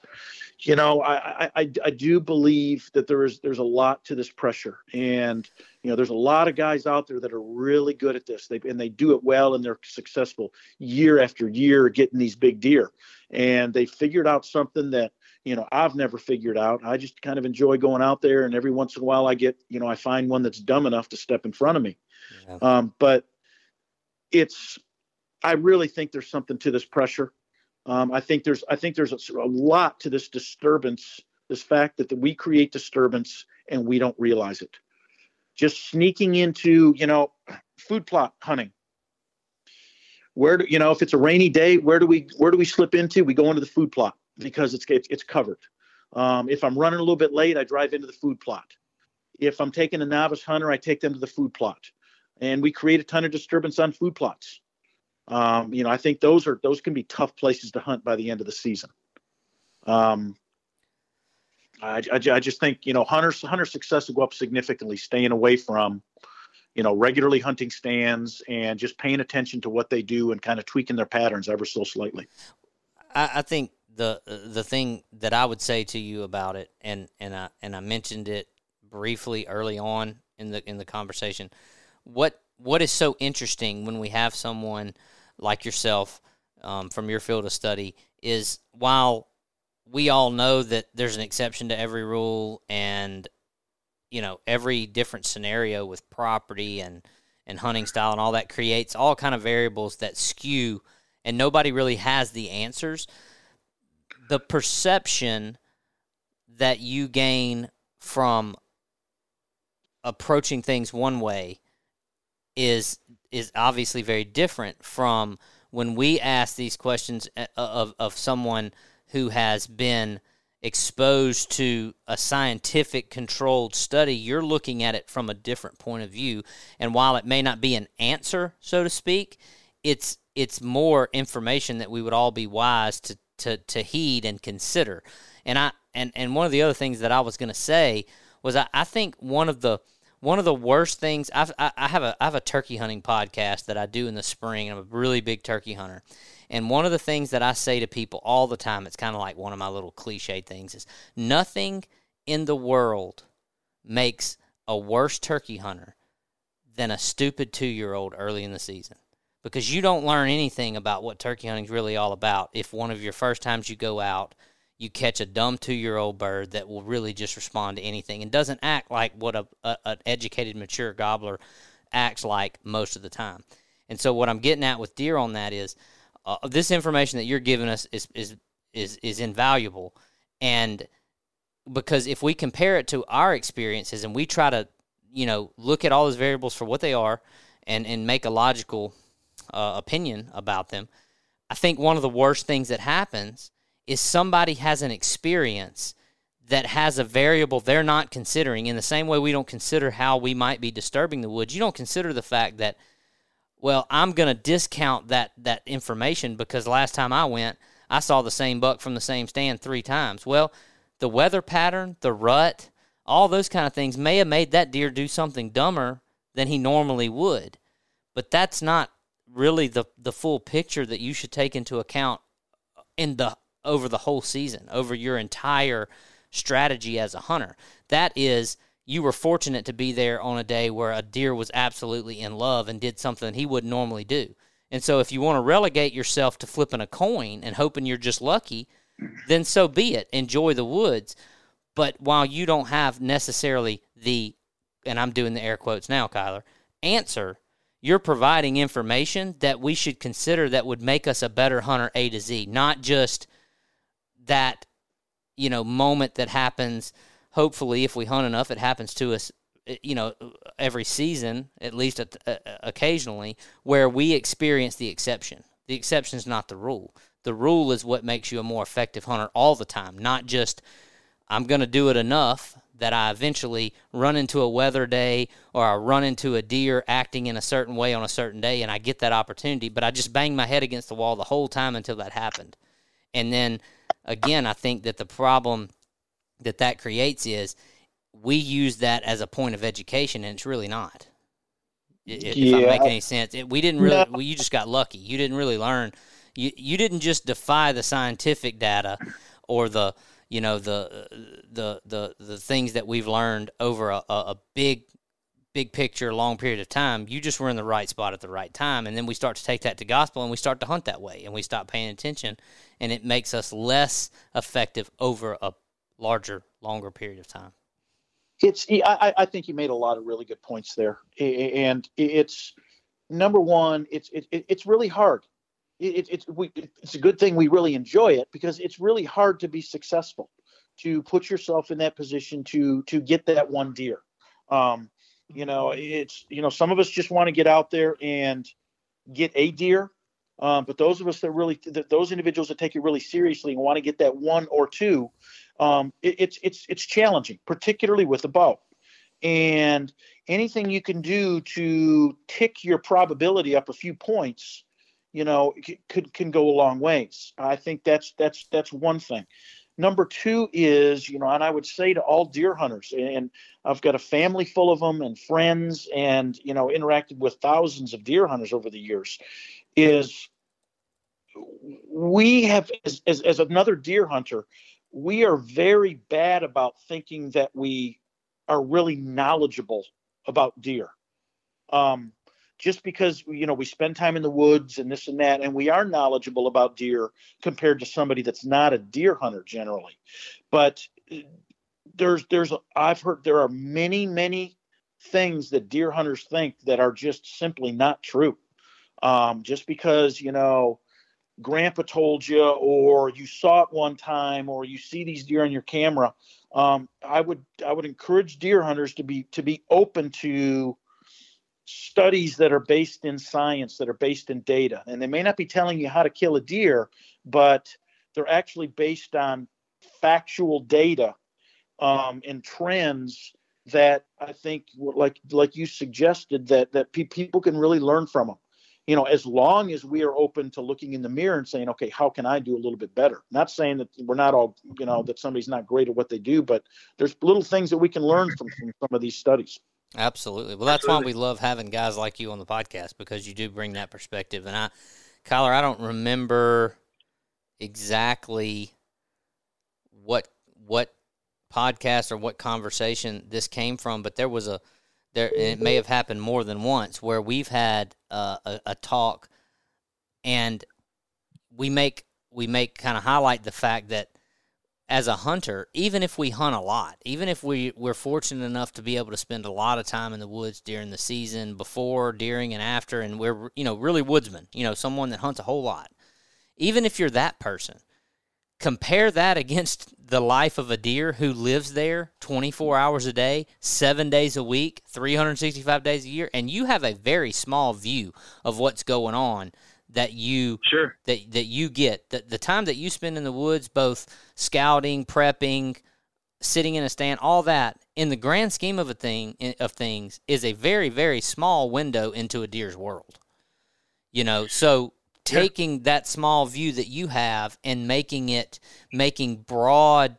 Speaker 5: you know, I, I, I do believe that there is there's a lot to this pressure, and you know, there's a lot of guys out there that are really good at this. They and they do it well, and they're successful year after year getting these big deer, and they figured out something that you know I've never figured out. I just kind of enjoy going out there, and every once in a while I get you know I find one that's dumb enough to step in front of me. Yeah. Um, but it's I really think there's something to this pressure. Um, I think there's I think there's a, a, lot to this disturbance, this fact that we create disturbance and we don't realize it. Just sneaking into you know food plot hunting. Where do you know if it's a rainy day? Where do we where do we slip into? We go into the food plot because it's it's, it's covered. Um, if I'm running a little bit late, I drive into the food plot. If I'm taking a novice hunter, I take them to the food plot, and we create a ton of disturbance on food plots. Um, you know, I think those are those can be tough places to hunt by the end of the season. Um, I, I, I just think you know hunters hunter success will go up significantly staying away from you know regularly hunting stands and just paying attention to what they do and kind of tweaking their patterns ever so slightly.
Speaker 3: I, I think the the thing that I would say to you about it, and and I and I mentioned it briefly early on in the in the conversation. What what is so interesting when we have someone like yourself um, from your field of study is while we all know that there's an exception to every rule, and you know every different scenario with property and and hunting style and all that creates all kind of variables that skew, and nobody really has the answers. The perception that you gain from approaching things one way is is obviously very different from when we ask these questions uh, of of someone who has been exposed to a scientific controlled study, you're looking at it from a different point of view. And while it may not be an answer, so to speak, it's it's more information that we would all be wise to to, to heed and consider. And I and, and one of the other things that I was going to say was I, I think one of the one of the worst things I've, I, I have a I have a turkey hunting podcast that I do in the spring. I'm a really big turkey hunter, and one of the things that I say to people all the time, it's kind of like one of my little cliche things, is nothing in the world makes a worse turkey hunter than a stupid two year old early in the season. Because you don't learn anything about what turkey hunting is really all about if one of your first times you go out you catch a dumb two year old bird that will really just respond to anything and doesn't act like what a, a, an educated, mature gobbler acts like most of the time. And so, what I'm getting at with deer on that is uh, this information that you're giving us is, is, is, is invaluable. And because if we compare it to our experiences and we try to, you know, look at all those variables for what they are and, and make a logical uh, opinion about them, I think one of the worst things that happens is somebody has an experience that has a variable they're not considering. In the same way we don't consider how we might be disturbing the woods you don't consider the fact that well i'm going to discount that that information because last time i went i saw the same buck from the same stand three times. Well the weather pattern the rut all those kind of things may have made that deer do something dumber than he normally would. But that's not really the the full picture that you should take into account in the over the whole season, over your entire strategy as a hunter. That is, you were fortunate to be there on a day where a deer was absolutely in love and did something he wouldn't normally do. And so, if you want to relegate yourself to flipping a coin and hoping you're just lucky, then so be it. Enjoy the woods. But while you don't have necessarily the, and I'm doing the air quotes now, Kyler, answer, you're providing information that we should consider that would make us a better hunter A to Z, not just that you know moment that happens hopefully if we hunt enough it happens to us eh, you know every season at least at, uh, occasionally where we experience the exception. The exception is not the rule. The rule is what makes you a more effective hunter all the time not just i'm going to do it enough that i eventually run into a weather day or i run into a deer acting in a certain way on a certain day and i get that opportunity but i just bang my head against the wall the whole time until that happened. And then again, I think that the problem that that creates is we use that as a point of education, and it's really not. If, yeah. if I make any sense, it, we didn't really. No. Well, you just got lucky. You didn't really learn. You you didn't just defy the scientific data or the you know the the the the things that we've learned over a, a big big picture, long period of time, you just were in the right spot at the right time. And then we start to take that to gospel and we start to hunt that way and we stop paying attention and it makes us less effective over a larger, longer period of time.
Speaker 5: It's, I, I think you made a lot of really good points there. And it's number one, it's, it, it's really hard. It, it's, we, it's a good thing we really enjoy it because it's really hard to be successful, to put yourself in that position to, to get that one deer. Um, you know, it's you know, some of us just want to get out there and get a deer, um, but those of us that really, those individuals that take it really seriously and want to get that one or two, um, it, it's it's it's challenging, particularly with a bow. And anything you can do to tick your probability up a few points, you know, could can go a long ways. I think that's that's that's one thing. Number two is, you know, and I would say to all deer hunters, and I've got a family full of them and friends, and you know, interacted with thousands of deer hunters over the years, is we have as, as, as another deer hunter, we are very bad about thinking that we are really knowledgeable about deer. Um, just because you know we spend time in the woods and this and that and we are knowledgeable about deer compared to somebody that's not a deer hunter generally. But there's there's i've heard there are many many things that deer hunters think that are just simply not true. Um, just because you know grandpa told you or you saw it one time or you see these deer on your camera um, i would i would encourage deer hunters to be to be open to studies that are based in science, that are based in data. And they may not be telling you how to kill a deer, but they're actually based on factual data um, and trends that I think, like like you suggested, that that pe- people can really learn from them. You know, as long as we are open to looking in the mirror and saying, okay, how can I do a little bit better? Not saying that we're not all, you know, that somebody's not great at what they do, but there's little things that we can learn from, from some of these studies.
Speaker 3: Absolutely. Well, that's Absolutely. why we love having guys like you on the podcast because you do bring that perspective. And I, Kyler, I don't remember exactly what what podcast or what conversation this came from, but there was a there. It may have happened more than once where we've had uh, a, a talk, and we make we make kind of highlight the fact that as a hunter, even if we hunt a lot, even if we, we're fortunate enough to be able to spend a lot of time in the woods during the season, before, during, and after, and we're, you know, really woodsmen, you know, someone that hunts a whole lot, even if you're that person, compare that against the life of a deer who lives there 24 hours a day, seven days a week, 365 days a year, and you have a very small view of what's going on that you
Speaker 4: sure.
Speaker 3: that that you get that the time that you spend in the woods both scouting prepping sitting in a stand all that in the grand scheme of a thing of things is a very very small window into a deer's world you know so taking yeah. that small view that you have and making it making broad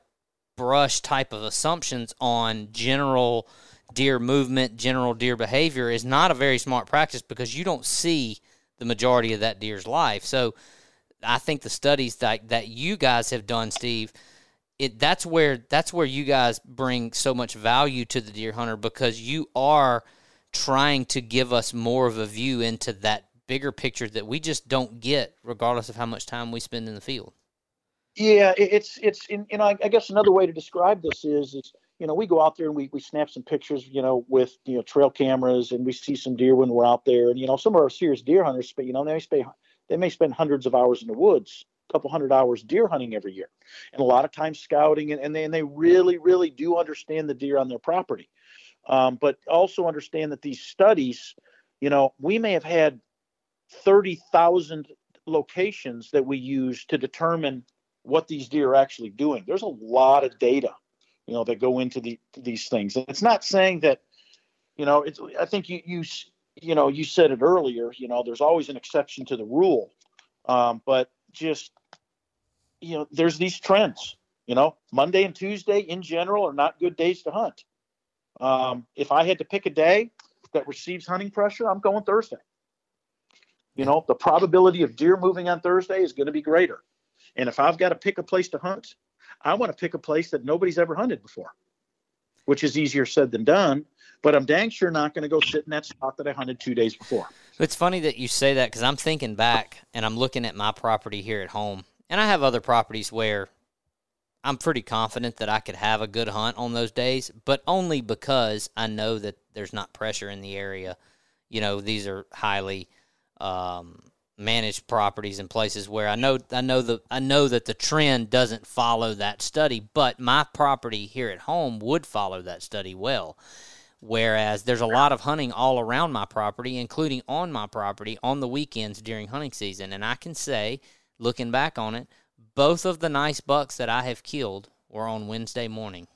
Speaker 3: brush type of assumptions on general deer movement general deer behavior is not a very smart practice because you don't see the majority of that deer's life. So I think the studies that that you guys have done, Steve, it that's where that's where you guys bring so much value to the deer hunter because you are trying to give us more of a view into that bigger picture that we just don't get regardless of how much time we spend in the field.
Speaker 5: Yeah, it's it's you know I guess another way to describe this is is you know, we go out there and we, we snap some pictures, you know, with, you know, trail cameras and we see some deer when we're out there. And, you know, some of our serious deer hunters, but, you know, they spend, they may spend hundreds of hours in the woods, a couple hundred hours deer hunting every year. And a lot of times scouting and, and, they, and they really, really do understand the deer on their property. Um, but also understand that these studies, you know, we may have had 30,000 locations that we use to determine what these deer are actually doing. There's a lot of data you know that go into the, these things. And it's not saying that, you know, it's. I think you you you know you said it earlier. You know, there's always an exception to the rule, um, but just you know, there's these trends. You know, Monday and Tuesday in general are not good days to hunt. Um, if I had to pick a day that receives hunting pressure, I'm going Thursday. You know, the probability of deer moving on Thursday is going to be greater. And if I've got to pick a place to hunt, I want to pick a place that nobody's ever hunted before, which is easier said than done. But I'm dang sure not going to go sit in that spot that I hunted two days before.
Speaker 3: It's funny that you say that because I'm thinking back and I'm looking at my property here at home, and I have other properties where I'm pretty confident that I could have a good hunt on those days, but only because I know that there's not pressure in the area. You know, these are highly um, managed properties and places where I know I know the I know that the trend doesn't follow that study, but my property here at home would follow that study well. Whereas there's a lot of hunting all around my property, including on my property on the weekends during hunting season, and I can say, looking back on it, both of the nice bucks that I have killed were on Wednesday morning.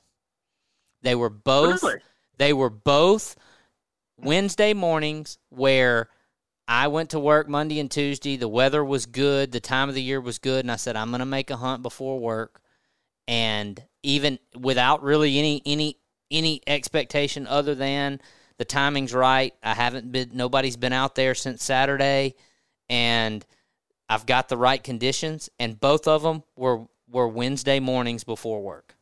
Speaker 3: They were both really? they were both Wednesday mornings where I went to work Monday and Tuesday. The weather was good. The time of the year was good. And I said, I'm going to make a hunt before work. And even without really any, any, any expectation other than the timing's right. I haven't been, nobody's been out there since Saturday. And I've got the right conditions. And both of them were, were Wednesday mornings before work.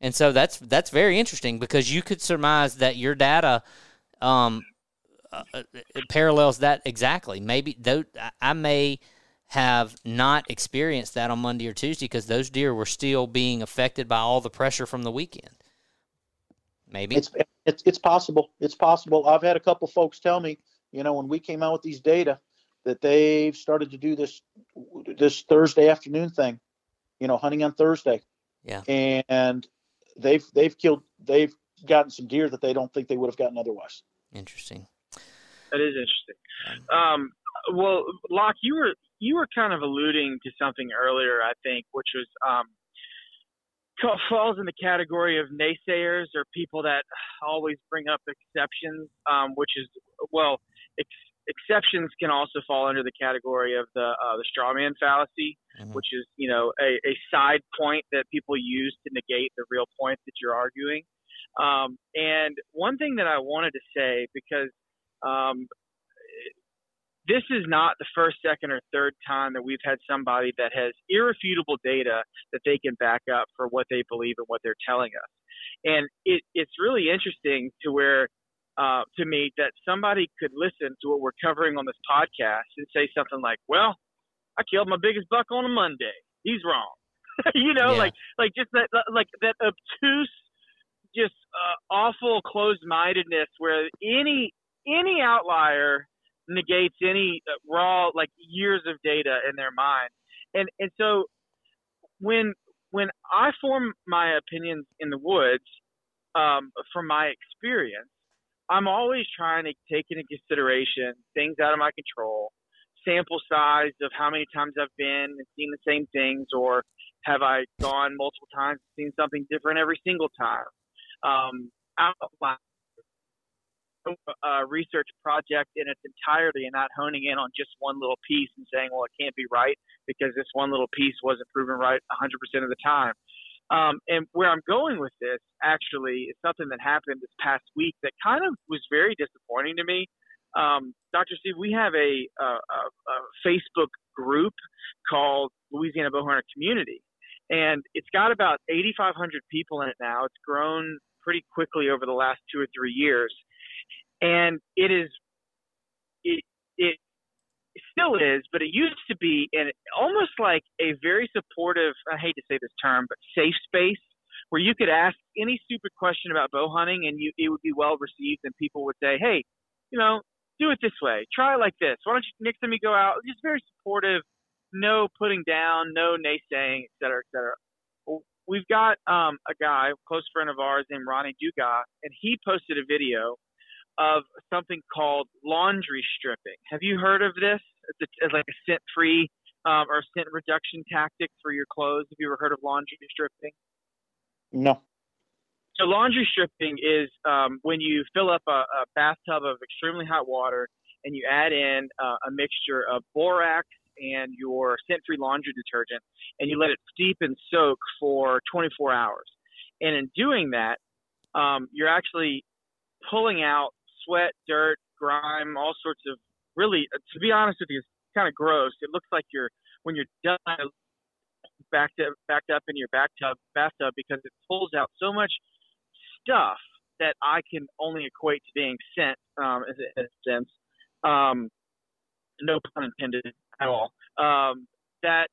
Speaker 3: And so that's, that's very interesting because you could surmise that your data, um, uh, uh, parallels that exactly. Maybe though I may have not experienced that on Monday or Tuesday because those deer were still being affected by all the pressure from the weekend. Maybe
Speaker 5: it's it's it's possible. It's possible. I've had a couple folks tell me, you know, when we came out with these data, that they've started to do this this Thursday afternoon thing, you know, hunting on Thursday.
Speaker 3: Yeah.
Speaker 5: And they've they've killed they've gotten some deer that they don't think they would have gotten otherwise.
Speaker 3: Interesting.
Speaker 4: That is interesting. Um, well, Locke, you were you were kind of alluding to something earlier, I think, which was um, falls in the category of naysayers or people that always bring up exceptions, um, which is well, ex- exceptions can also fall under the category of the uh, the strawman fallacy, mm-hmm. which is you know a, a side point that people use to negate the real point that you're arguing. Um, and one thing that I wanted to say because um, this is not the first, second, or third time that we've had somebody that has irrefutable data that they can back up for what they believe and what they're telling us. And it, it's really interesting to where, uh, to me, that somebody could listen to what we're covering on this podcast and say something like, "Well, I killed my biggest buck on a Monday. He's wrong." you know, yeah. like like just that like that obtuse, just uh, awful closed-mindedness where any any outlier negates any uh, raw like years of data in their mind. And and so when when I form my opinions in the woods um, from my experience, I'm always trying to take into consideration things out of my control, sample size of how many times I've been and seen the same things, or have I gone multiple times and seen something different every single time. Um, outline uh, research project in its entirety and not honing in on just one little piece and saying, well, it can't be right because this one little piece wasn't proven right 100% of the time. Um, and where I'm going with this actually is something that happened this past week that kind of was very disappointing to me. Um, Dr. Steve, we have a, a, a Facebook group called Louisiana Bowhunter Community, and it's got about 8,500 people in it now. It's grown pretty quickly over the last two or three years and it is it it still is, but it used to be in almost like a very supportive. I hate to say this term, but safe space where you could ask any stupid question about bow hunting and you it would be well received, and people would say, "Hey, you know, do it this way, try it like this. Why don't you next time you go out, just very supportive, no putting down, no naysaying, et cetera, et cetera." We've got um, a guy, a close friend of ours named Ronnie Dugas, and he posted a video of something called laundry stripping. Have you heard of this? It's, a, it's like a scent free um, or scent reduction tactic for your clothes. Have you ever heard of laundry stripping?
Speaker 5: No.
Speaker 4: So laundry stripping is um, when you fill up a, a, bathtub of extremely hot water and you add in uh, a mixture of borax and your scent-free laundry detergent, and you let it steep and soak for 24 hours. And in doing that, um, you're actually pulling out sweat, dirt, grime, all sorts of really, uh, to be honest with you, it's kind of gross. It looks like you're when you're done backed up, backed up in your bathtub, bathtub because it pulls out so much stuff that I can only equate to being scent um, in a sense. Um, no pun intended at all. Um, that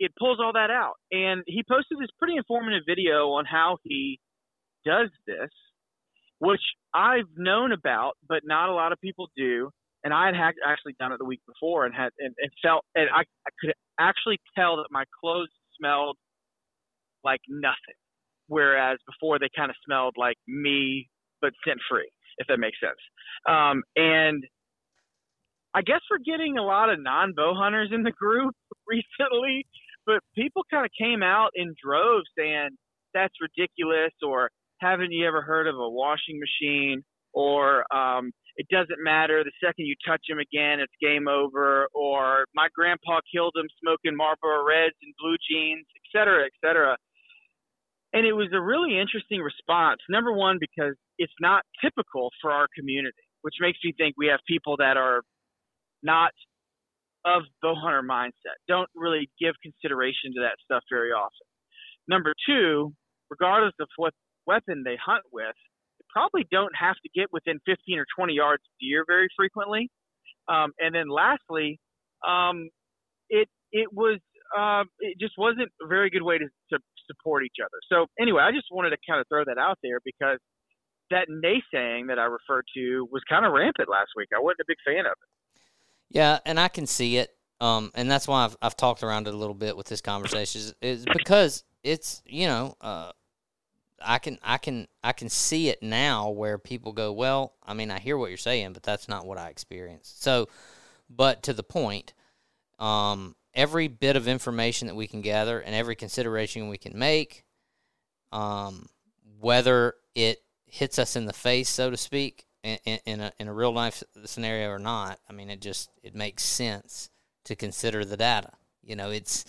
Speaker 4: it pulls all that out, and he posted this pretty informative video on how he does this which I've known about, but not a lot of people do. And I had actually done it the week before and had and, and felt and I, I could actually tell that my clothes smelled like nothing, whereas before they kind of smelled like me, but scent free, if that makes sense. Um, and I guess we're getting a lot of non bow hunters in the group recently, but people kind of came out in droves saying that's ridiculous or haven't you ever heard of a washing machine? Or um, it doesn't matter the second you touch him again it's game over. Or my grandpa killed him smoking marlboro reds and blue jeans et cetera et cetera. And it was a really interesting response. Number one because it's not typical for our community which makes me think we have people that are not of bow hunter mindset don't really give consideration to that stuff very often. Number two regardless of what weapon they hunt with, probably don't have to get within 15 or 20 yards of deer very frequently. Um, and then lastly, um, it it was uh, it just wasn't a very good way to, to support each other. So anyway, I just wanted to kind of throw that out there because that naysaying that I referred to was kind of rampant last week. I wasn't a big fan of it.
Speaker 3: Yeah, and I can see it. Um, and that's why I've, I've talked around it a little bit with this conversation is, is because it's you know uh, I can I can I can see it now where people go well I mean I hear what you're saying but that's not what I experienced so but to the point um, every bit of information that we can gather and every consideration we can make um, whether it hits us in the face so to speak in, in, a, in a real life scenario or not I mean it just it makes sense to consider the data. You know it's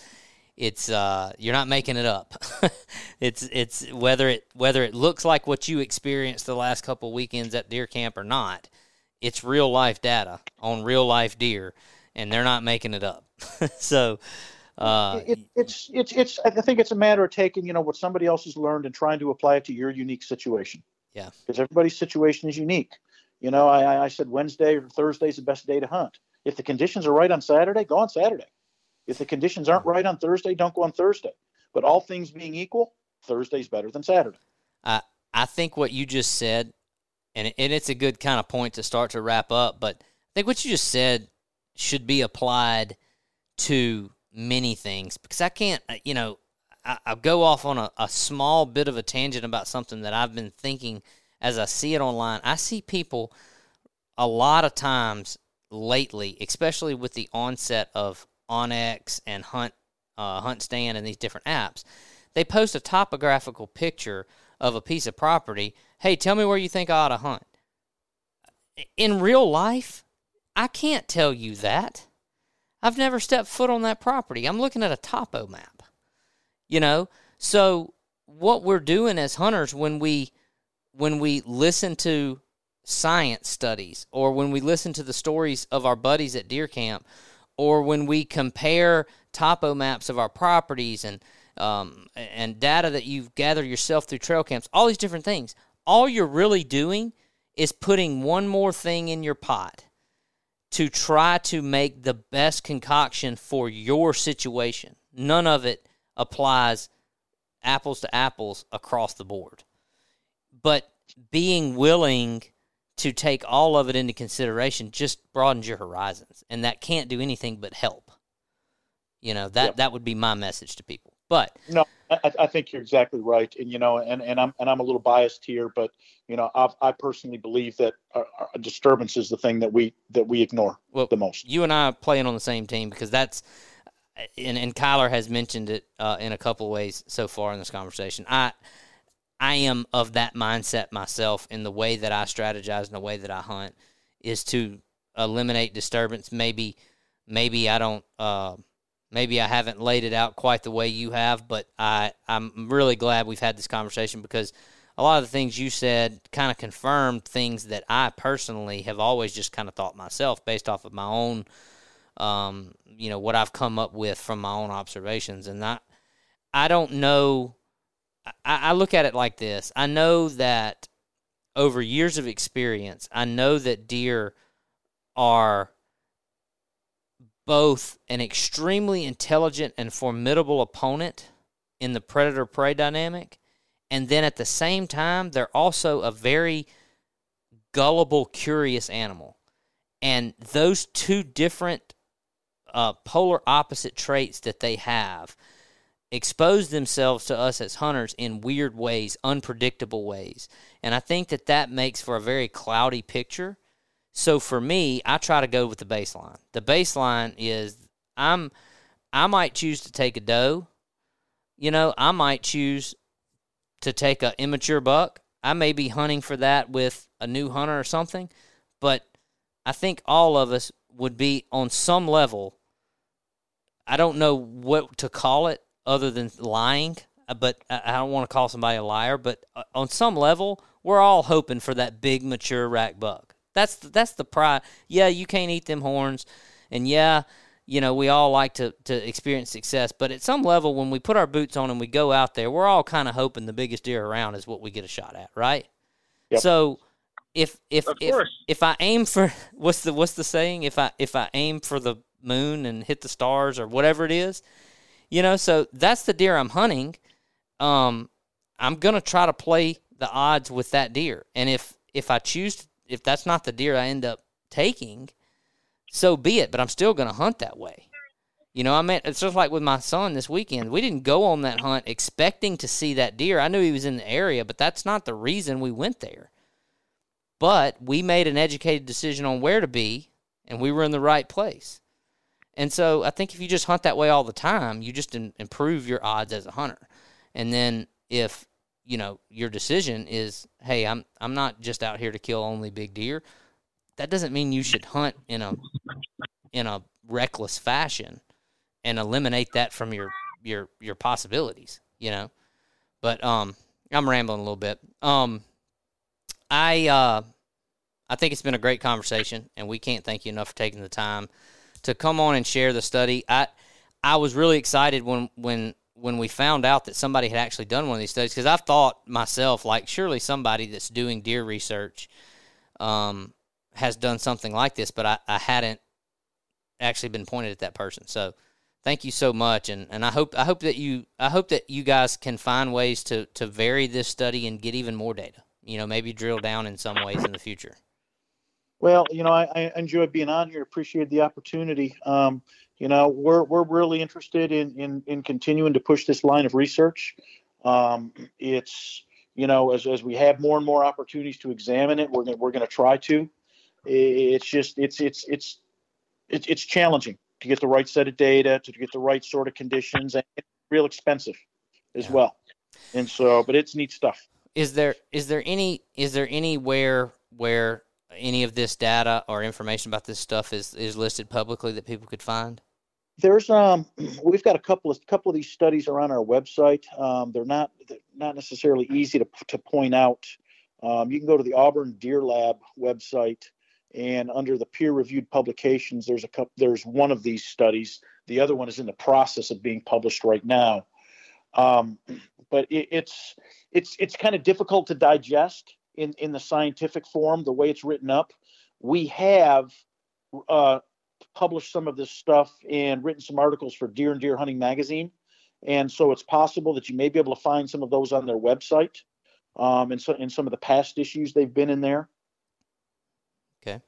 Speaker 3: it's uh, you're not making it up. it's it's whether it whether it looks like what you experienced the last couple weekends at deer camp or not. It's real life data on real life deer, and they're not making it up. so. Uh,
Speaker 5: it, it's it's it's. I think it's a matter of taking you know what somebody else has learned and trying to apply it to your unique situation.
Speaker 3: Yeah,
Speaker 5: because everybody's situation is unique. You know, I, I said Wednesday or Thursday is the best day to hunt. If the conditions are right on Saturday, go on Saturday. If the conditions aren't right on Thursday, don't go on Thursday. But all things being equal, Thursday's better than Saturday.
Speaker 3: I I think what you just said, and and it's a good kind of point to start to wrap up. But I think what you just said should be applied to many things because I can't, uh, you know, I, I go off on a, a small bit of a tangent about something that I've been thinking as I see it online. I see people a lot of times lately, especially with the onset of onX and Hunt uh, Hunt Stand and these different apps, they post a topographical picture of a piece of property. Hey, tell me where you think I ought to hunt. In real life, I can't tell you that. I've never stepped foot on that property. I'm looking at a topo map. You know, so what we're doing as hunters when we when we listen to science studies or when we listen to the stories of our buddies at deer camp or when we compare topo maps of our properties and um, and data that you've gathered yourself through trail camps, all these different things, all you're really doing is putting one more thing in your pot to try to make the best concoction for your situation. None of it applies apples to apples across the board. But being willing to take all of it into consideration just broadens your horizons, and that can't do anything but help. You know that yep. that would be my message to people. But
Speaker 5: no, I, I, think you're exactly right, and you know, and, and I'm and I'm a little biased here, but you know, I've, i personally believe that a, a, disturbance is the thing that we that we ignore well, the most.
Speaker 3: You and I are playing on the same team because that's, uh, and and Kyler has mentioned it uh, in a couple of ways so far in this conversation. I I am of that mindset myself in the way that I strategize and the way that I hunt is to eliminate disturbance. Maybe, maybe I don't, uh, maybe I haven't laid it out quite the way you have, but I, I'm really glad we've had this conversation because a lot of the things you said kind of confirmed things that I personally have always just kind of thought myself based off of my own, um, you know, what I've come up with from my own observations. And I, I don't know I, I look at it like this. I know that over years of experience, I know that deer are both an extremely intelligent and formidable opponent in the predator prey dynamic, and then at the same time, they're also a very gullible, curious animal. And those two different uh, polar opposite traits that they have expose themselves to us as hunters in weird ways, unpredictable ways. And I think that that makes for a very cloudy picture. So for me, I try to go with the baseline. The baseline is I'm I might choose to take a doe. You know, I might choose to take a immature buck. I may be hunting for that with a new hunter or something, but I think all of us would be on some level I don't know what to call it other than lying. Uh, but I don't want to call somebody a liar. But uh, on some level, we're all hoping for that big mature rack buck. That's the, that's the pride. Yeah, you can't eat them horns, and yeah, you know we all like to to experience success. But at some level, when we put our boots on and we go out there, we're all kind of hoping the biggest deer around is what we get a shot at, right?
Speaker 5: Yep.
Speaker 3: So if if if, if I aim for what's the what's the saying? If I if I aim for the moon and hit the stars or whatever it is, you know, so that's the deer I'm hunting. Um, I'm gonna try to play the odds with that deer, and if if I choose if that's not the deer I end up taking, so be it. But I'm still gonna hunt that way. You know, I mean, it's just like with my son this weekend. We didn't go on that hunt expecting to see that deer. I knew he was in the area, but that's not the reason we went there. But we made an educated decision on where to be, and we were in the right place. And so I think if you just hunt that way all the time, you just im- improve your odds as a hunter. And then if you know your decision is, hey, I'm I'm not just out here to kill only big deer. That doesn't mean you should hunt in a in a reckless fashion and eliminate that from your your your possibilities. You know, but um, I'm rambling a little bit. Um, I uh, I think it's been a great conversation, and we can't thank you enough for taking the time to come on and share the study. I I was really excited when when when we found out that somebody had actually done one of these studies because I've thought myself like surely somebody that's doing deer research um, has done something like this, but I, I hadn't actually been pointed at that person. So thank you so much, and, and I hope I hope that you I hope that you guys can find ways to to vary this study and get even more data. You know, maybe drill down in some ways in the future.
Speaker 5: Well, you know, I, I enjoy being on here. Appreciate the opportunity. Um, you know, we're we're really interested in in in continuing to push this line of research. Um, it's you know, as as we have more and more opportunities to examine it, we're gonna we're gonna try to. It's just it's it's it's it's it's challenging to get the right set of data, to get the right sort of conditions, and real expensive as
Speaker 3: Yeah.
Speaker 5: well. And so, but it's neat stuff.
Speaker 3: Is there is there any is there anywhere where any of this data or information about this stuff is is listed publicly that people could find?
Speaker 5: There's um we've got a couple of couple of these studies are on our website. Um, they're not they're not necessarily easy to to point out. Um, you can go to the Auburn Deer Lab website, and under the peer-reviewed publications, there's a couple. There's one of these studies. The other one is in the process of being published right now. Um, but it, it's it's it's kind of difficult to digest in in the scientific form the way it's written up. We have uh, published some of this stuff and written some articles for Deer and Deer Hunting magazine, and so it's possible that you may be able to find some of those on their website, um, and so in some of the past issues they've been in there. Okay.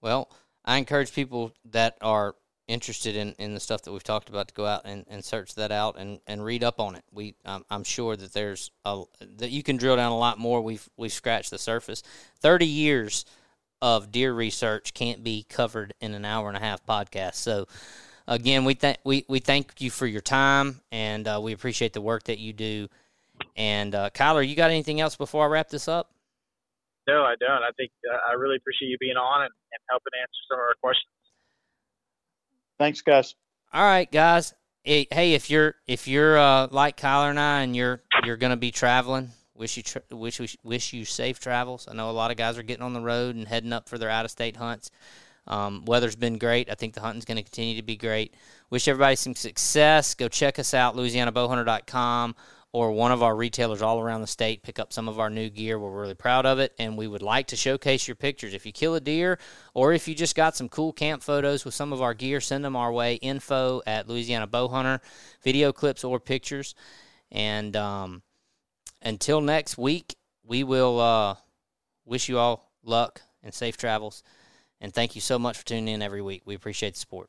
Speaker 3: Well, I encourage people that are interested in, in the stuff that we've talked about to go out and, and search that out and, and read up on it. We I'm, I'm sure that there's a that you can drill down a lot more. We've we've scratched the surface. Thirty years of deer research can't be covered in an hour and a half podcast. So again, we thank we, we thank you for your time and uh, we appreciate the work that you do. And uh, Kyler, you got anything else before I wrap this up?
Speaker 4: No, I don't. I think uh, I really appreciate you being on and, and helping answer some of our questions.
Speaker 5: Thanks, guys.
Speaker 3: All right, guys. Hey, if you're if you're uh, like Kyler and I, and you're you're gonna be traveling, wish you tra- wish wish wish you safe travels. I know a lot of guys are getting on the road and heading up for their out of state hunts. Um, weather's been great. I think the hunting's going to continue to be great. Wish everybody some success. Go check us out, LouisianaBowhunter.com or one of our retailers all around the state. Pick up some of our new gear. We're really proud of it, and we would like to showcase your pictures. If you kill a deer, or if you just got some cool camp photos with some of our gear, send them our way. Info at Louisiana Bowhunter, video clips or pictures. And um, until next week, we will uh, wish you all luck and safe travels. And thank you so much for tuning in every week. We appreciate the support.